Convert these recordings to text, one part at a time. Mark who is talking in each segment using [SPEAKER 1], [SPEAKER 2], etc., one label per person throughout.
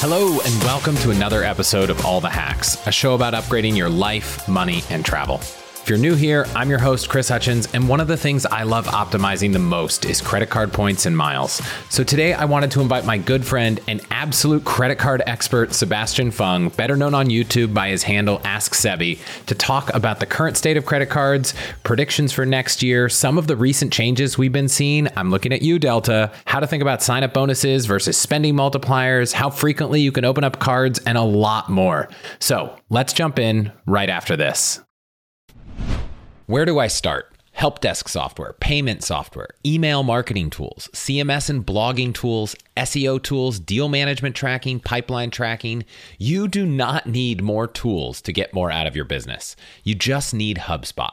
[SPEAKER 1] Hello, and welcome to another episode of All the Hacks, a show about upgrading your life, money, and travel. If you're new here, I'm your host, Chris Hutchins, and one of the things I love optimizing the most is credit card points and miles. So today I wanted to invite my good friend and absolute credit card expert, Sebastian Fung, better known on YouTube by his handle Ask Sebby, to talk about the current state of credit cards, predictions for next year, some of the recent changes we've been seeing. I'm looking at you, Delta, how to think about sign up bonuses versus spending multipliers, how frequently you can open up cards, and a lot more. So let's jump in right after this. Where do I start? Help desk software, payment software, email marketing tools, CMS and blogging tools, SEO tools, deal management tracking, pipeline tracking. You do not need more tools to get more out of your business. You just need HubSpot.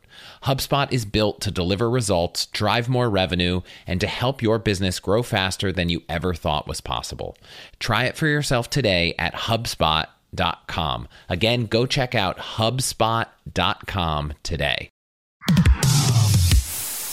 [SPEAKER 1] HubSpot is built to deliver results, drive more revenue, and to help your business grow faster than you ever thought was possible. Try it for yourself today at HubSpot.com. Again, go check out HubSpot.com today.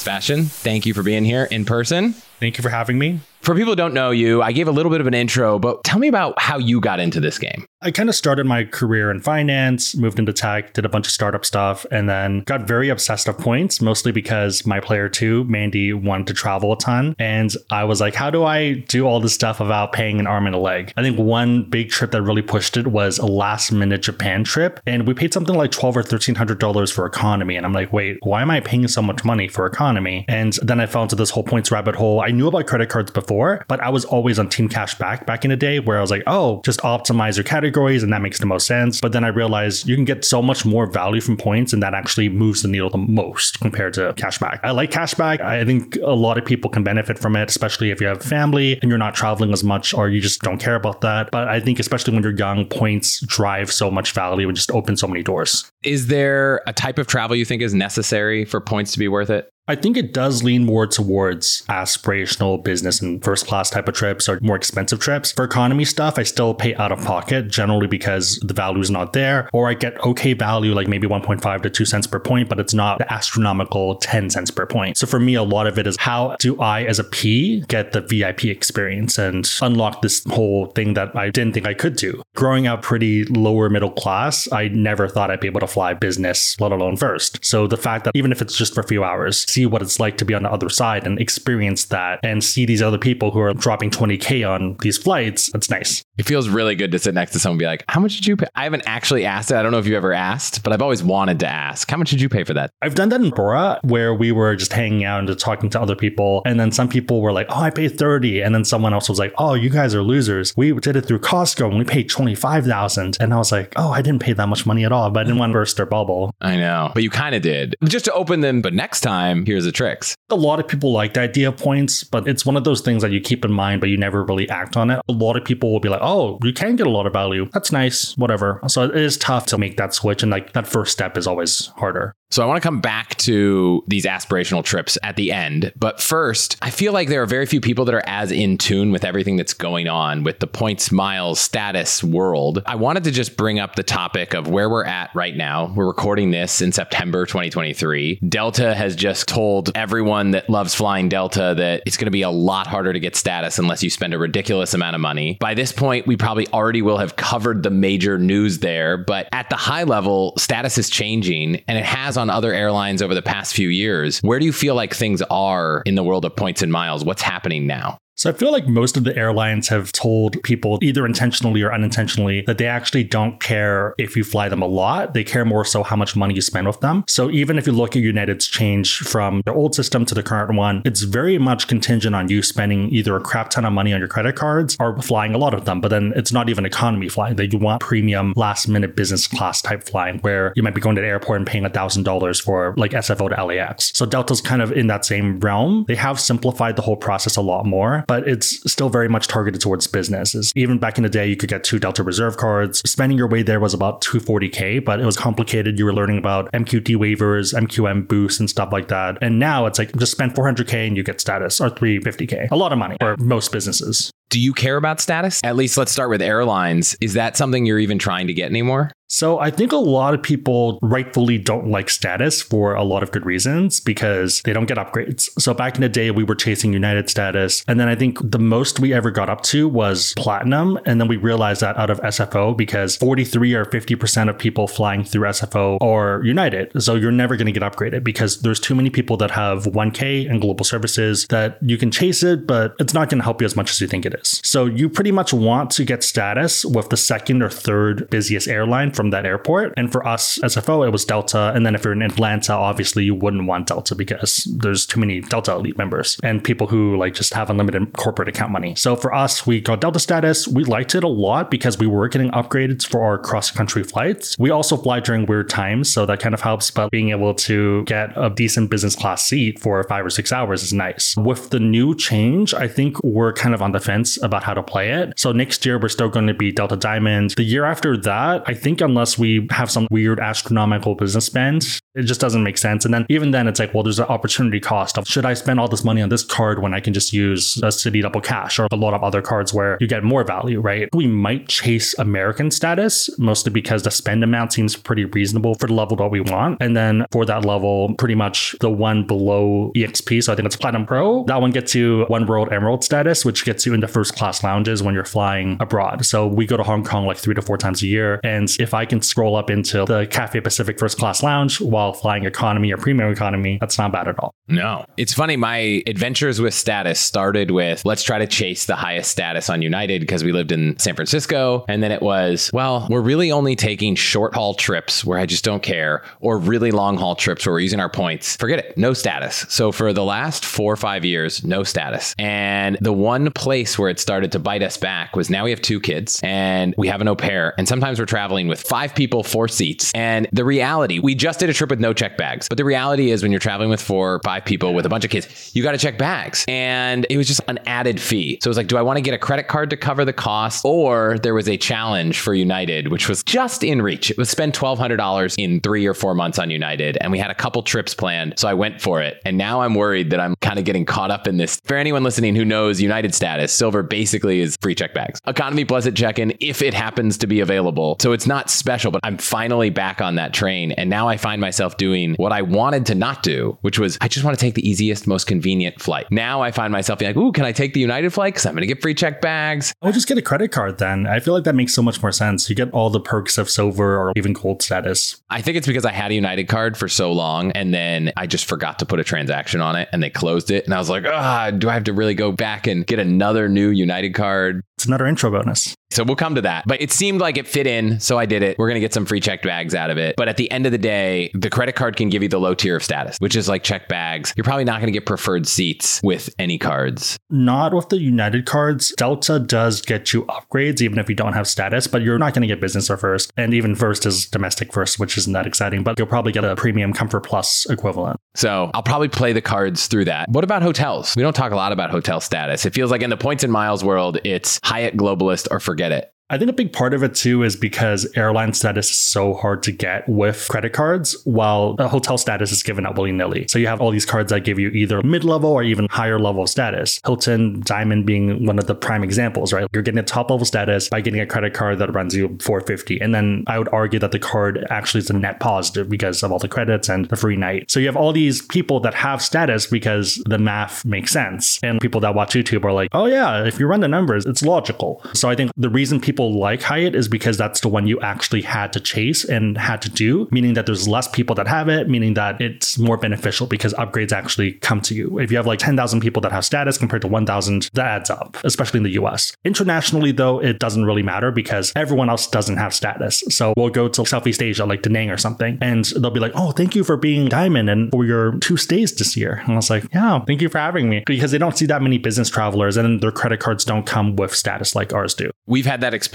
[SPEAKER 1] Sebastian, thank you for being here in person.
[SPEAKER 2] Thank you for having me.
[SPEAKER 1] For people who don't know you, I gave a little bit of an intro, but tell me about how you got into this game.
[SPEAKER 2] I kind of started my career in finance, moved into tech, did a bunch of startup stuff, and then got very obsessed with points, mostly because my player two, Mandy, wanted to travel a ton. And I was like, how do I do all this stuff without paying an arm and a leg? I think one big trip that really pushed it was a last minute Japan trip. And we paid something like twelve or thirteen hundred dollars for economy. And I'm like, wait, why am I paying so much money for economy? And then I fell into this whole points rabbit hole. I knew about credit cards before, but I was always on Team Cash Back back in the day where I was like, oh, just optimize your categories and that makes the most sense. But then I realized you can get so much more value from points and that actually moves the needle the most compared to cashback. I like cashback. I think a lot of people can benefit from it, especially if you have family and you're not traveling as much or you just don't care about that. But I think especially when you're young, points drive so much value and just open so many doors.
[SPEAKER 1] Is there a type of travel you think is necessary for points to be worth it?
[SPEAKER 2] I think it does lean more towards aspirational business and first class type of trips or more expensive trips. For economy stuff, I still pay out of pocket generally because the value is not there, or I get okay value, like maybe 1.5 to 2 cents per point, but it's not the astronomical 10 cents per point. So for me, a lot of it is how do I, as a P, get the VIP experience and unlock this whole thing that I didn't think I could do. Growing up pretty lower middle class, I never thought I'd be able to fly business, let alone first. So the fact that even if it's just for a few hours, see what it's like to be on the other side and experience that and see these other people who are dropping 20K on these flights. That's nice.
[SPEAKER 1] It feels really good to sit next to someone and be like, How much did you pay? I haven't actually asked it. I don't know if you ever asked, but I've always wanted to ask. How much did you pay for that?
[SPEAKER 2] I've done that in Bora where we were just hanging out and just talking to other people. And then some people were like, Oh, I paid 30. And then someone else was like, Oh, you guys are losers. We did it through Costco and we paid 25,000. And I was like, Oh, I didn't pay that much money at all, but I didn't want to burst their bubble.
[SPEAKER 1] I know, but you kind of did just to open them. But next time, here's the tricks.
[SPEAKER 2] A lot of people like the idea of points, but it's one of those things that you keep in mind, but you never really act on it. A lot of people will be like, oh, Oh, you can get a lot of value. That's nice, whatever. So it is tough to make that switch. And like that first step is always harder.
[SPEAKER 1] So I want to come back to these aspirational trips at the end. But first, I feel like there are very few people that are as in tune with everything that's going on with the points, miles, status world. I wanted to just bring up the topic of where we're at right now. We're recording this in September 2023. Delta has just told everyone that loves flying Delta that it's going to be a lot harder to get status unless you spend a ridiculous amount of money. By this point, we probably already will have covered the major news there. But at the high level, status is changing and it has on other airlines over the past few years. Where do you feel like things are in the world of points and miles? What's happening now?
[SPEAKER 2] So I feel like most of the airlines have told people either intentionally or unintentionally that they actually don't care if you fly them a lot. They care more so how much money you spend with them. So even if you look at United's change from the old system to the current one, it's very much contingent on you spending either a crap ton of money on your credit cards or flying a lot of them. But then it's not even economy flying. They you want premium last minute business class type flying where you might be going to the airport and paying $1,000 for like SFO to LAX. So Delta's kind of in that same realm. They have simplified the whole process a lot more but it's still very much targeted towards businesses. Even back in the day, you could get two Delta Reserve cards. Spending your way there was about 240K, but it was complicated. You were learning about MQD waivers, MQM boosts, and stuff like that. And now it's like just spend 400K and you get status or 350K. A lot of money for most businesses.
[SPEAKER 1] Do you care about status? At least let's start with airlines. Is that something you're even trying to get anymore?
[SPEAKER 2] So I think a lot of people rightfully don't like status for a lot of good reasons because they don't get upgrades. So back in the day, we were chasing United status. And then I think the most we ever got up to was platinum. And then we realized that out of SFO because 43 or 50% of people flying through SFO are United. So you're never going to get upgraded because there's too many people that have 1K and global services that you can chase it, but it's not going to help you as much as you think it So you pretty much want to get status with the second or third busiest airline from that airport. And for us, SFO, it was Delta. And then if you're in Atlanta, obviously you wouldn't want Delta because there's too many Delta elite members and people who like just have unlimited corporate account money. So for us, we got Delta status. We liked it a lot because we were getting upgrades for our cross country flights. We also fly during weird times, so that kind of helps. But being able to get a decent business class seat for five or six hours is nice. With the new change, I think we're kind of on the fence about how to play it. So next year, we're still going to be Delta Diamond. The year after that, I think unless we have some weird astronomical business spend, it just doesn't make sense. And then even then, it's like, well, there's an opportunity cost of should I spend all this money on this card when I can just use a Citi Double Cash or a lot of other cards where you get more value, right? We might chase American status mostly because the spend amount seems pretty reasonable for the level that we want. And then for that level, pretty much the one below EXP, so I think it's Platinum Pro, that one gets you One World Emerald status, which gets you into first class lounges when you're flying abroad. So we go to Hong Kong like three to four times a year. And if I can scroll up into the Cathay Pacific first class lounge while flying economy or premium economy, that's not bad at all.
[SPEAKER 1] No. It's funny. My adventures with status started with let's try to chase the highest status on United because we lived in San Francisco. And then it was, well, we're really only taking short haul trips where I just don't care, or really long haul trips where we're using our points. Forget it. No status. So for the last four or five years, no status. And the one place where it started to bite us back was now we have two kids and we have an au pair. And sometimes we're traveling with five people, four seats. And the reality, we just did a trip with no check bags. But the reality is when you're traveling with four, five people with a bunch of kids, you got to check bags. And it was just an added fee. So it was like, do I want to get a credit card to cover the cost? Or there was a challenge for United, which was just in reach. It was spend $1,200 in three or four months on United. And we had a couple trips planned. So I went for it. And now I'm worried that I'm kind of getting caught up in this. For anyone listening who knows United status, silver basically is free check bags. Economy plus a check in if it happens to be available. So it's not special, but I'm finally back on that train. And now I find myself doing what I wanted to not do, which was I just want to take the easiest, most convenient flight. Now I find myself being like, ooh, can I take the United flight? Because I'm going to get free check bags.
[SPEAKER 2] I'll just get a credit card then. I feel like that makes so much more sense. You get all the perks of silver or even gold status.
[SPEAKER 1] I think it's because I had a United card for so long and then I just forgot to put a transaction on it and they closed it. And I was like, ah, do I have to really go back and get another new United card?
[SPEAKER 2] It's another intro bonus.
[SPEAKER 1] So we'll come to that. But it seemed like it fit in. So I did it. We're going to get some free checked bags out of it. But at the end of the day, the credit card can give you the low tier of status, which is like check bags. You're probably not going to get preferred seats with any cards.
[SPEAKER 2] Not with the United cards. Delta does get you upgrades, even if you don't have status, but you're not going to get business or first. And even first is domestic first, which isn't that exciting, but you'll probably get a premium comfort plus equivalent.
[SPEAKER 1] So I'll probably play the cards through that. What about hotels? We don't talk a lot about hotel status. It feels like in the points and miles world, it's Hyatt Globalist or forget it.
[SPEAKER 2] I think a big part of it too is because airline status is so hard to get with credit cards, while a hotel status is given out willy nilly. So you have all these cards that give you either mid level or even higher level status. Hilton Diamond being one of the prime examples, right? You're getting a top level status by getting a credit card that runs you 450. And then I would argue that the card actually is a net positive because of all the credits and the free night. So you have all these people that have status because the math makes sense. And people that watch YouTube are like, oh yeah, if you run the numbers, it's logical. So I think the reason people people like Hyatt is because that's the one you actually had to chase and had to do, meaning that there's less people that have it, meaning that it's more beneficial because upgrades actually come to you. If you have like 10,000 people that have status compared to 1,000, that adds up, especially in the US. Internationally, though, it doesn't really matter because everyone else doesn't have status. So we'll go to Southeast Asia, like Da Nang or something, and they'll be like, oh, thank you for being Diamond and for your two stays this year. And I was like, yeah, thank you for having me because they don't see that many business travelers and their credit cards don't come with status like ours do.
[SPEAKER 1] We've had that experience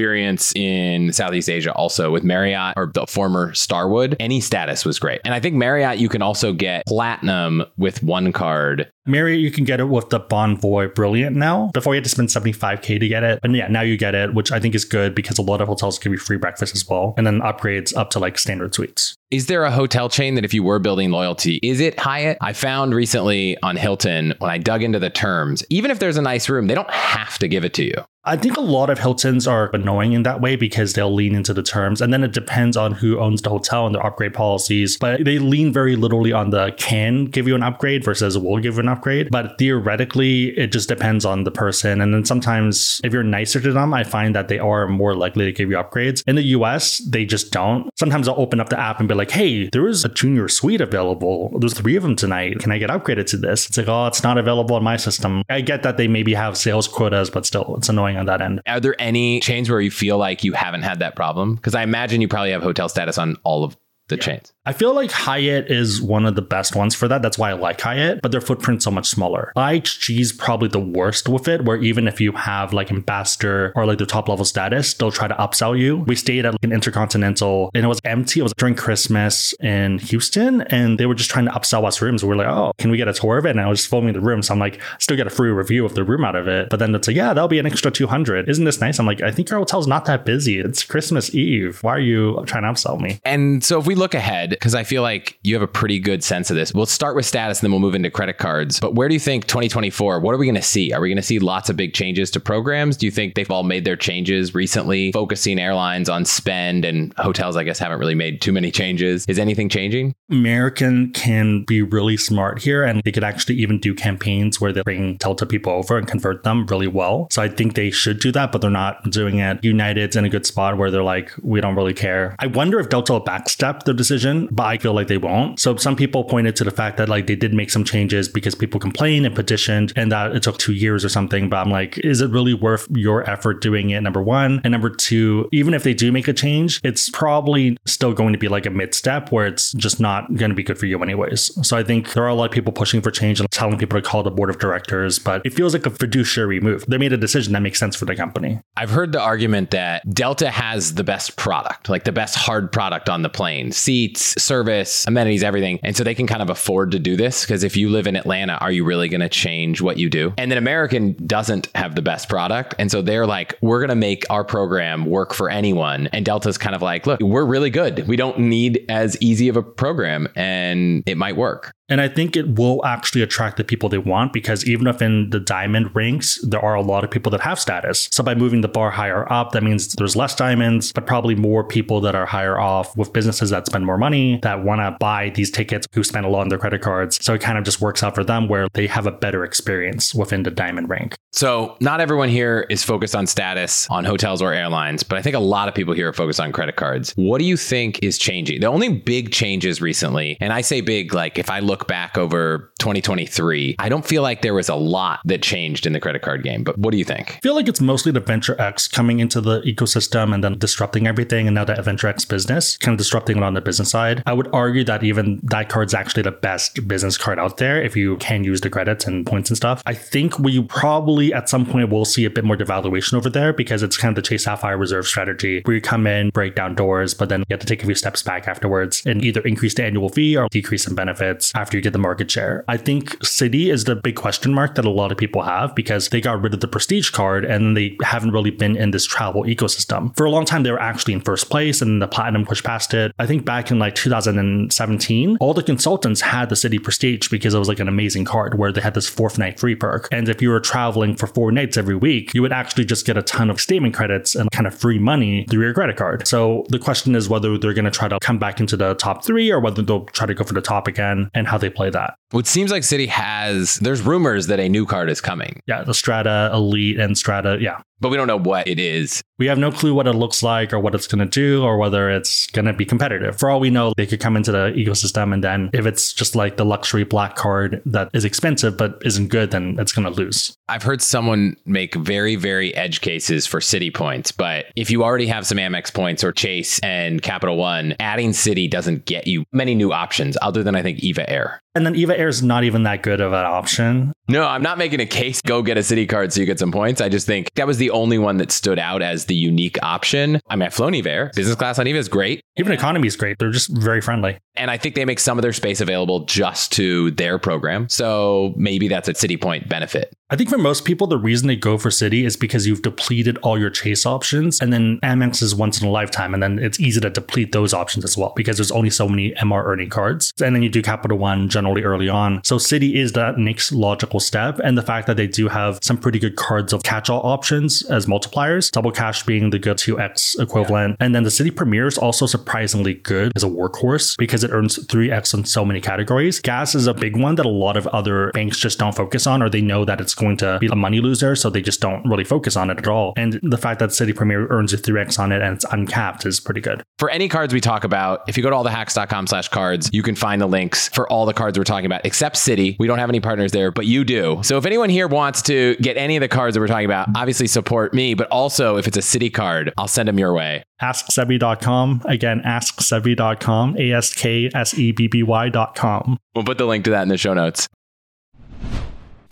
[SPEAKER 1] in Southeast Asia also with Marriott or the former Starwood. Any status was great. And I think Marriott, you can also get platinum with one card
[SPEAKER 2] Marriott, you can get it with the Bonvoy Brilliant now. Before you had to spend 75K to get it. And yeah, now you get it, which I think is good because a lot of hotels give you free breakfast as well. And then upgrades up to like standard suites.
[SPEAKER 1] Is there a hotel chain that if you were building loyalty, is it Hyatt? I found recently on Hilton when I dug into the terms, even if there's a nice room, they don't have to give it to you.
[SPEAKER 2] I think a lot of Hiltons are annoying in that way because they'll lean into the terms. And then it depends on who owns the hotel and their upgrade policies. But they lean very literally on the can give you an upgrade versus will give you an upgrade. But theoretically, it just depends on the person. And then sometimes if you're nicer to them, I find that they are more likely to give you upgrades. In the US, they just don't. Sometimes I'll open up the app and be like, hey, there is a junior suite available. There's three of them tonight. Can I get upgraded to this? It's like, oh, it's not available in my system. I get that they maybe have sales quotas, but still, it's annoying on that end.
[SPEAKER 1] Are there any chains where you feel like you haven't had that problem? Because I imagine you probably have hotel status on all of the yeah. chains.
[SPEAKER 2] I feel like Hyatt is one of the best ones for that. That's why I like Hyatt, but their footprint's so much smaller. IHG is probably the worst with it, where even if you have like ambassador or like the top level status, they'll try to upsell you. We stayed at like an intercontinental and it was empty. It was during Christmas in Houston and they were just trying to upsell us rooms. We were like, oh, can we get a tour of it? And I was just filming the room. So I'm like, still get a free review of the room out of it. But then it's like, yeah, that'll be an extra 200. Isn't this nice? I'm like, I think your hotel's not that busy. It's Christmas Eve. Why are you trying to upsell me?
[SPEAKER 1] And so if we look ahead, because I feel like you have a pretty good sense of this. We'll start with status and then we'll move into credit cards. But where do you think 2024, what are we going to see? Are we going to see lots of big changes to programs? Do you think they've all made their changes recently, focusing airlines on spend and hotels, I guess, haven't really made too many changes? Is anything changing?
[SPEAKER 2] American can be really smart here and they could actually even do campaigns where they bring Delta people over and convert them really well. So I think they should do that, but they're not doing it. United's in a good spot where they're like, we don't really care. I wonder if Delta will backstep the decision but I feel like they won't. So some people pointed to the fact that like they did make some changes because people complained and petitioned and that it took two years or something. But I'm like, is it really worth your effort doing it? Number one. And number two, even if they do make a change, it's probably still going to be like a mid step where it's just not going to be good for you anyways. So I think there are a lot of people pushing for change and telling people to call the board of directors, but it feels like a fiduciary move. They made a decision that makes sense for the company.
[SPEAKER 1] I've heard the argument that Delta has the best product, like the best hard product on the plane, seats, service, amenities, everything. And so they can kind of afford to do this because if you live in Atlanta, are you really going to change what you do? And then American doesn't have the best product. And so they're like, we're going to make our program work for anyone. And Delta's kind of like, look, we're really good. We don't need as easy of a program and it might work.
[SPEAKER 2] And I think it will actually attract the people they want because even if in the diamond ranks, there are a lot of people that have status. So by moving the bar higher up, that means there's less diamonds, but probably more people that are higher off with businesses that spend more money that want to buy these tickets who spend a lot on their credit cards. So it kind of just works out for them where they have a better experience within the diamond rank.
[SPEAKER 1] So not everyone here is focused on status on hotels or airlines, but I think a lot of people here are focused on credit cards. What do you think is changing? The only big changes recently, and I say big, like if I look look back over 2023, I don't feel like there was a lot that changed in the credit card game. But what do you think?
[SPEAKER 2] I feel like it's mostly the Venture X coming into the ecosystem and then disrupting everything. And now that Venture X business, kind of disrupting it on the business side. I would argue that even that card's actually the best business card out there if you can use the credits and points and stuff. I think we probably at some point will see a bit more devaluation over there because it's kind of the Chase Sapphire Reserve strategy where you come in, break down doors, but then you have to take a few steps back afterwards and either increase the annual fee or decrease some benefits after you get the market share. I think Citi is the big question mark that a lot of people have because they got rid of the prestige card and they haven't really been in this travel ecosystem. For a long time, they were actually in first place and the platinum pushed past it. I think back in like 2017, all the consultants had the Citi prestige because it was like an amazing card where they had this fourth night free perk. And if you were traveling for four nights every week, you would actually just get a ton of statement credits and kind of free money through your credit card. So the question is whether they're going to try to come back into the top three or whether they'll try to go for the top again and how they play that.
[SPEAKER 1] It seems like Citi has, there's rumors that a new card is coming.
[SPEAKER 2] Yeah, the Strata Elite and Strata. Yeah
[SPEAKER 1] but we don't know what it is.
[SPEAKER 2] We have no clue what it looks like or what it's going to do or whether it's going to be competitive. For all we know, they could come into the ecosystem and then if it's just like the luxury black card that is expensive but isn't good, then it's going to lose.
[SPEAKER 1] I've heard someone make very, very edge cases for Citi points, but if you already have some Amex points or Chase and Capital One, adding Citi doesn't get you many new options other than I think Eva Air.
[SPEAKER 2] And then Eva Air is not even that good of an option.
[SPEAKER 1] No, I'm not making a case. Go get a Citi card so you get some points. I just think that was the only one that stood out as the unique option. I mean, I've flown Eva Air. Business class on Eva is great.
[SPEAKER 2] Even economy is great. They're just very friendly.
[SPEAKER 1] And I think they make some of their space available just to their program. So maybe that's a Citi Point benefit.
[SPEAKER 2] I think for most people, the reason they go for Citi is because you've depleted all your chase options. And then Amex is once in a lifetime. And then it's easy to deplete those options as well because there's only so many MR earning cards. And then you do Capital One generally early on. So Citi is that next logical step. And the fact that they do have some pretty good cards of catch all options as multipliers, double cash being the good 2x equivalent. Yeah. And then the Citi Premier is also surprisingly good as a workhorse because it earns 3x on so many categories. Gas is a big one that a lot of other banks just don't focus on or they know that it's going to be a money loser. So they just don't really focus on it at all. And the fact that Citi Premier earns a 3x on it and it's uncapped is pretty good.
[SPEAKER 1] For any cards we talk about, if you go to allthehacks.com slash cards, you can find the links for all the cards we're talking about, except Citi. We don't have any partners there, but you do. So if anyone here wants to get any of the cards that we're talking about, obviously support me, but also if it's a Citi card, I'll send them your way.
[SPEAKER 2] AskSebby.com. Again, AskSebby.com, A S K S E B B Y.com.
[SPEAKER 1] We'll put the link to that in the show notes.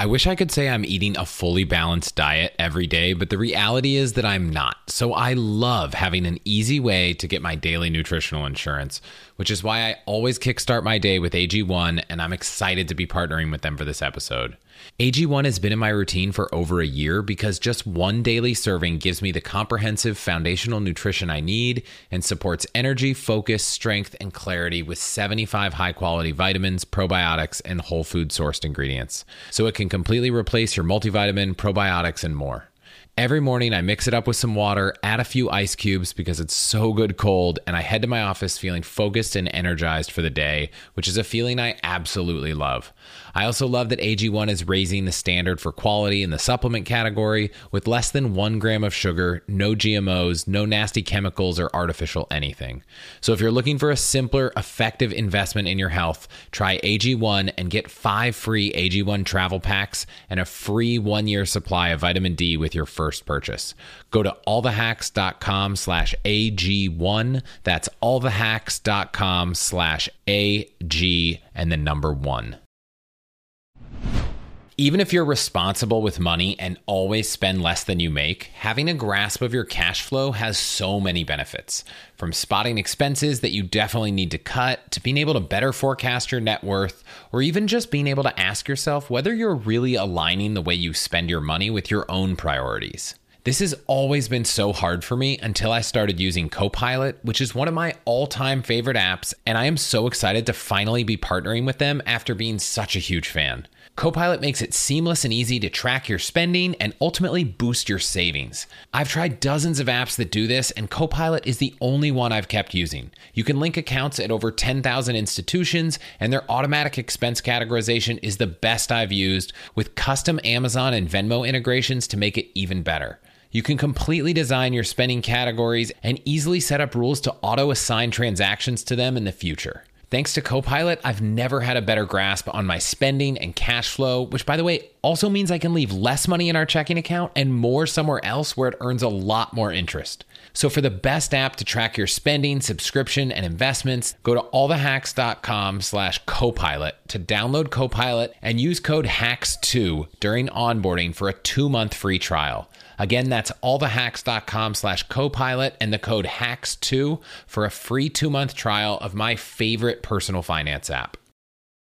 [SPEAKER 1] I wish I could say I'm eating a fully balanced diet every day, but the reality is that I'm not. So I love having an easy way to get my daily nutritional insurance, which is why I always kickstart my day with AG1, and I'm excited to be partnering with them for this episode. AG1 has been in my routine for over a year because just one daily serving gives me the comprehensive foundational nutrition I need and supports energy, focus, strength, and clarity with 75 high quality vitamins, probiotics, and whole food sourced ingredients. So it can completely replace your multivitamin, probiotics, and more. Every morning, I mix it up with some water, add a few ice cubes because it's so good cold, and I head to my office feeling focused and energized for the day, which is a feeling I absolutely love. I also love that AG1 is raising the standard for quality in the supplement category with less than one gram of sugar, no GMOs, no nasty chemicals or artificial anything. So if you're looking for a simpler, effective investment in your health, try AG1 and get five free AG1 travel packs and a free one year supply of vitamin D with your first purchase. Go to allthehacks.com slash AG1. That's allthehacks.com slash AG and the number one. Even if you're responsible with money and always spend less than you make, having a grasp of your cash flow has so many benefits. From spotting expenses that you definitely need to cut, to being able to better forecast your net worth, or even just being able to ask yourself whether you're really aligning the way you spend your money with your own priorities. This has always been so hard for me until I started using Copilot, which is one of my all time favorite apps, and I am so excited to finally be partnering with them after being such a huge fan. Copilot makes it seamless and easy to track your spending and ultimately boost your savings. I've tried dozens of apps that do this, and Copilot is the only one I've kept using. You can link accounts at over 10,000 institutions, and their automatic expense categorization is the best I've used, with custom Amazon and Venmo integrations to make it even better. You can completely design your spending categories and easily set up rules to auto assign transactions to them in the future. Thanks to Copilot, I've never had a better grasp on my spending and cash flow, which, by the way, also means I can leave less money in our checking account and more somewhere else where it earns a lot more interest. So, for the best app to track your spending, subscription, and investments, go to allthehacks.com/slash copilot to download Copilot and use code HACKS2 during onboarding for a two-month free trial. Again, that's allthehacks.com slash copilot and the code HACKS2 for a free two-month trial of my favorite personal finance app.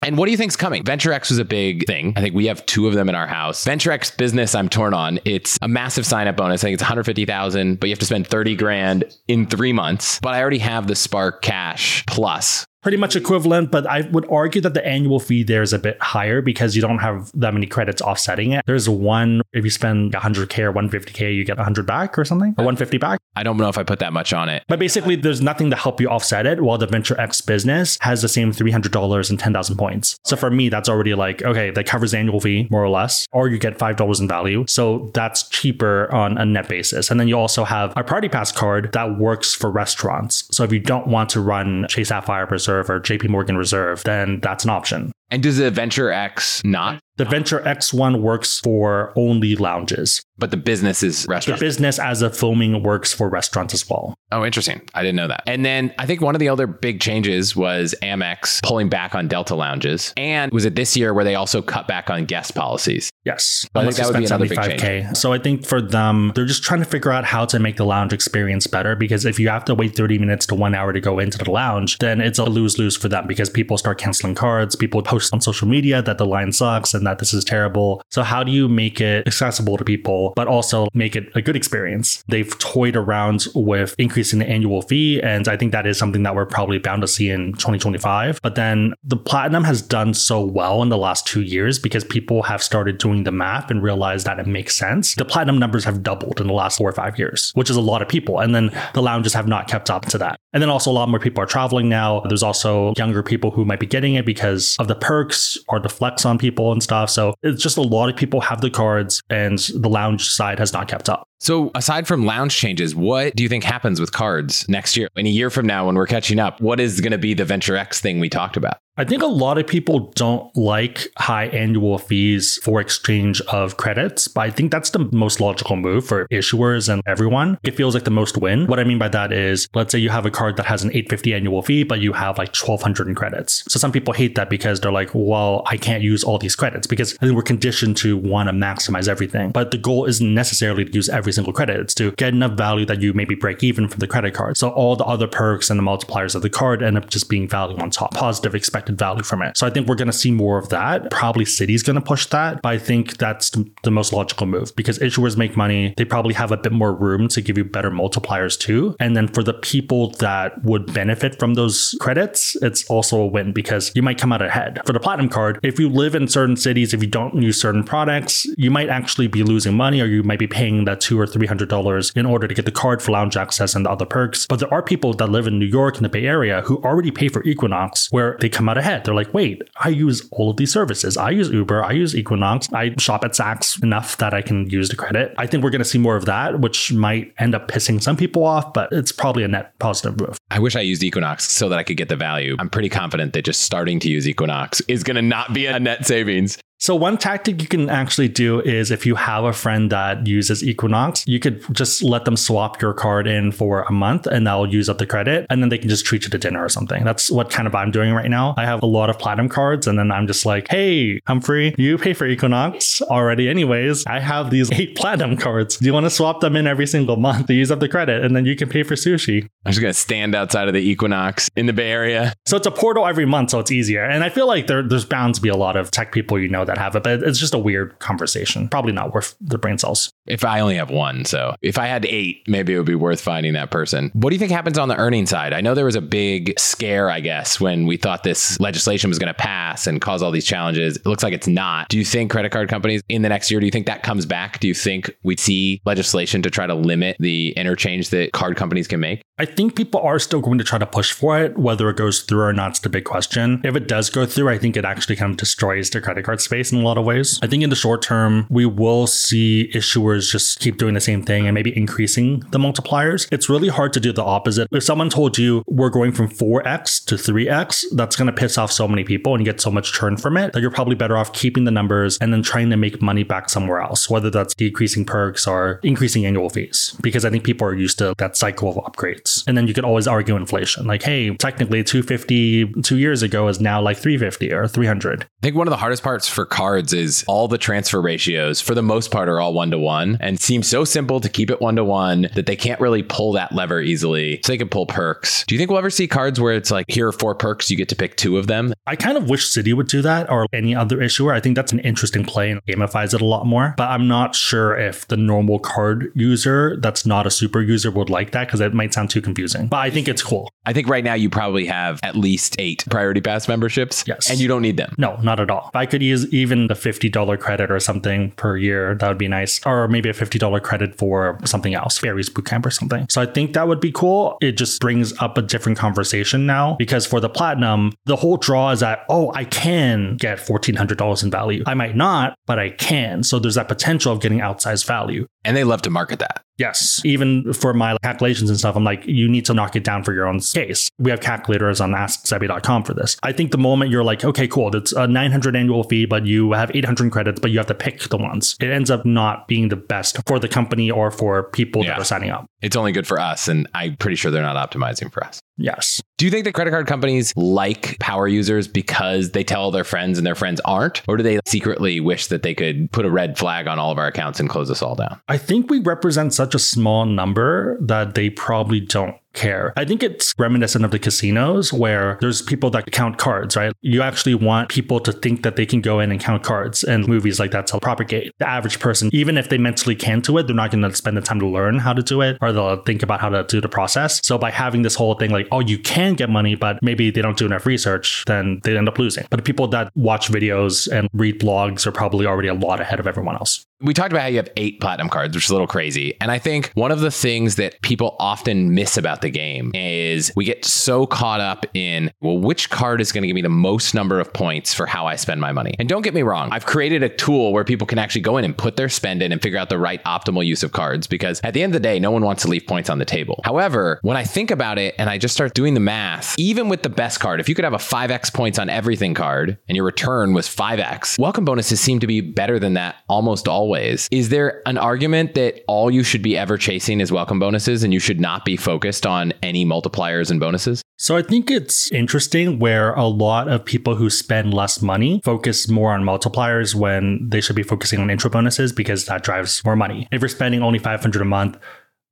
[SPEAKER 1] And what do you think's coming? VentureX was a big thing. I think we have two of them in our house. VentureX business I'm torn on. It's a massive sign up bonus. I think it's 150,000, but you have to spend 30 grand in 3 months. But I already have the Spark Cash Plus
[SPEAKER 2] pretty much equivalent, but I would argue that the annual fee there is a bit higher because you don't have that many credits offsetting it. There's one, if you spend 100K or 150K, you get 100 back or something, or 150 back.
[SPEAKER 1] I don't know if I put that much on it.
[SPEAKER 2] But basically, there's nothing to help you offset it, while the Venture X business has the same $300 and 10,000 points. So for me, that's already like, okay, that covers the annual fee, more or less, or you get $5 in value. So that's cheaper on a net basis. And then you also have a Priority Pass card that works for restaurants. So if you don't want to run Chase Sapphire Reserve or JP Morgan Reserve, then that's an option.
[SPEAKER 1] And does the Venture X not?
[SPEAKER 2] The Venture X1 works for only lounges.
[SPEAKER 1] But the business is
[SPEAKER 2] The business as a filming works for restaurants as well.
[SPEAKER 1] Oh, interesting. I didn't know that. And then I think one of the other big changes was Amex pulling back on Delta lounges. And was it this year where they also cut back on guest policies?
[SPEAKER 2] Yes.
[SPEAKER 1] I think that would be another big
[SPEAKER 2] 75K. So I think for them, they're just trying to figure out how to make the lounge experience better because if you have to wait 30 minutes to one hour to go into the lounge, then it's a lose lose for them because people start canceling cards. People post on social media that the line sucks and that this is terrible. So, how do you make it accessible to people, but also make it a good experience? They've toyed around with increasing the annual fee. And I think that is something that we're probably bound to see in 2025. But then the platinum has done so well in the last two years because people have started doing the math and realized that it makes sense. The platinum numbers have doubled in the last four or five years, which is a lot of people. And then the lounges have not kept up to that. And then also a lot more people are traveling now. There's also younger people who might be getting it because of the perks or the flex on people and stuff. So it's just a lot of people have the cards and the lounge side has not kept up.
[SPEAKER 1] So, aside from lounge changes, what do you think happens with cards next year? In a year from now, when we're catching up, what is going to be the Venture X thing we talked about?
[SPEAKER 2] I think a lot of people don't like high annual fees for exchange of credits, but I think that's the most logical move for issuers and everyone. It feels like the most win. What I mean by that is, let's say you have a card that has an 850 annual fee, but you have like 1200 in credits. So some people hate that because they're like, well, I can't use all these credits because I think we're conditioned to want to maximize everything. But the goal isn't necessarily to use every single credit. It's to get enough value that you maybe break even from the credit card. So all the other perks and the multipliers of the card end up just being value on top, positive expected value from it. So I think we're going to see more of that. Probably Citi's going to push that, but I think that's the, the most logical move because issuers make money. They probably have a bit more room to give you better multipliers too. And then for the people that would benefit from those credits, it's also a win because you might come out ahead. For the platinum card, if you live in certain cities, if you don't use certain products, you might actually be losing money or you might be paying that two or three hundred dollars in order to get the card for lounge access and the other perks. But there are people that live in New York and the Bay Area who already pay for Equinox where they come out ahead. They're like, wait, I use all of these services. I use Uber, I use Equinox, I shop at Saks enough that I can use the credit. I think we're going to see more of that, which might end up pissing some people off, but it's probably a net positive move.
[SPEAKER 1] I wish I used Equinox so that I could get the value. I'm pretty confident that just starting to use Equinox is going to not be a net savings.
[SPEAKER 2] So one tactic you can actually do is if you have a friend that uses Equinox, you could just let them swap your card in for a month and that'll use up the credit and then they can just treat you to dinner or something. That's what kind of I'm doing right now. I have a lot of platinum cards and then I'm just like, hey, Humphrey, you pay for Equinox already anyways. I have these eight platinum cards. Do you want to swap them in every single month to use up the credit and then you can pay for sushi?
[SPEAKER 1] I'm just going to stand outside of the Equinox in the Bay Area.
[SPEAKER 2] So it's a portal every month, so it's easier. And I feel like there, there's bound to be a lot of tech people you know that have it, but it's just a weird conversation. Probably not worth the brain cells.
[SPEAKER 1] If I only have one, so if I had eight, maybe it would be worth finding that person. What do you think happens on the earning side? I know there was a big scare, I guess, when we thought this legislation was going to pass and cause all these challenges. It looks like it's not. Do you think credit card companies in the next year, do you think that comes back? Do you think we'd see legislation to try to limit the interchange that card companies can make?
[SPEAKER 2] I think people are still going to try to push for it. Whether it goes through or not is the big question. If it does go through, I think it actually kind of destroys the credit card space in a lot of ways. I think in the short term, we will see issuers just keep doing the same thing and maybe increasing the multipliers. It's really hard to do the opposite. If someone told you we're going from 4x to 3x, that's going to piss off so many people and you get so much churn from it that you're probably better off keeping the numbers and then trying to make money back somewhere else, whether that's decreasing perks or increasing annual fees, because I think people are used to that cycle of upgrades. And then you could always argue inflation. Like, hey, technically 250 two years ago is now like 350 or 300.
[SPEAKER 1] I think one of the hardest parts for cards is all the transfer ratios, for the most part, are all one to one and seem so simple to keep it one to one that they can't really pull that lever easily. So they can pull perks. Do you think we'll ever see cards where it's like, here are four perks, you get to pick two of them?
[SPEAKER 2] I kind of wish Citi would do that or any other issuer. I think that's an interesting play and gamifies it a lot more. But I'm not sure if the normal card user that's not a super user would like that because it might sound too confusing. But I think it's cool.
[SPEAKER 1] I think right now you probably have at least eight priority pass memberships.
[SPEAKER 2] Yes.
[SPEAKER 1] And you don't need them.
[SPEAKER 2] No, not at all. If I could use even the $50 credit or something per year, that would be nice. Or maybe a $50 credit for something else, Barry's Bootcamp or something. So I think that would be cool. It just brings up a different conversation now because for the platinum, the whole draw is that, oh, I can get $1,400 in value. I might not, but I can. So there's that potential of getting outsized value.
[SPEAKER 1] And they love to market that.
[SPEAKER 2] Yes. Even for my calculations and stuff, I'm like, you need to knock it down for your own case. We have calculators on asksebby.com for this. I think the moment you're like, okay, cool, it's a 900 annual fee, but you have 800 credits, but you have to pick the ones, it ends up not being the best for the company or for people
[SPEAKER 1] Yeah.
[SPEAKER 2] that are signing up.
[SPEAKER 1] It's only good for us, and I'm pretty sure they're not optimizing for us.
[SPEAKER 2] Yes.
[SPEAKER 1] Do you think that credit card companies like power users because they tell their friends and their friends aren't? Or do they secretly wish that they could put a red flag on all of our accounts and close us all down?
[SPEAKER 2] I think we represent such a small number that they probably don't care. I think it's reminiscent of the casinos where there's people that count cards, right? You actually want people to think that they can go in and count cards and movies like that to propagate. The average person, even if they mentally can do it, they're not going to spend the time to learn how to do it or they'll think about how to do the process. So by having this whole thing like, oh, you can get money, but maybe they don't do enough research, then they end up losing. But the people that watch videos and read blogs are probably already a lot ahead of everyone else.
[SPEAKER 1] We talked about how you have eight platinum cards, which is a little crazy. And I think one of the things that people often miss about the game is we get so caught up in, well, which card is going to give me the most number of points for how I spend my money? And don't get me wrong, I've created a tool where people can actually go in and put their spend in and figure out the right optimal use of cards because at the end of the day, no one wants to leave points on the table. However, when I think about it and I just start doing the math, even with the best card, if you could have a 5x points on everything card and your return was 5x, welcome bonuses seem to be better than that almost always. Is there an argument that all you should be ever chasing is welcome bonuses and you should not be focused on any multipliers and bonuses?
[SPEAKER 2] So I think it's interesting where a lot of people who spend less money focus more on multipliers when they should be focusing on intro bonuses because that drives more money. If you're spending only 500 a month,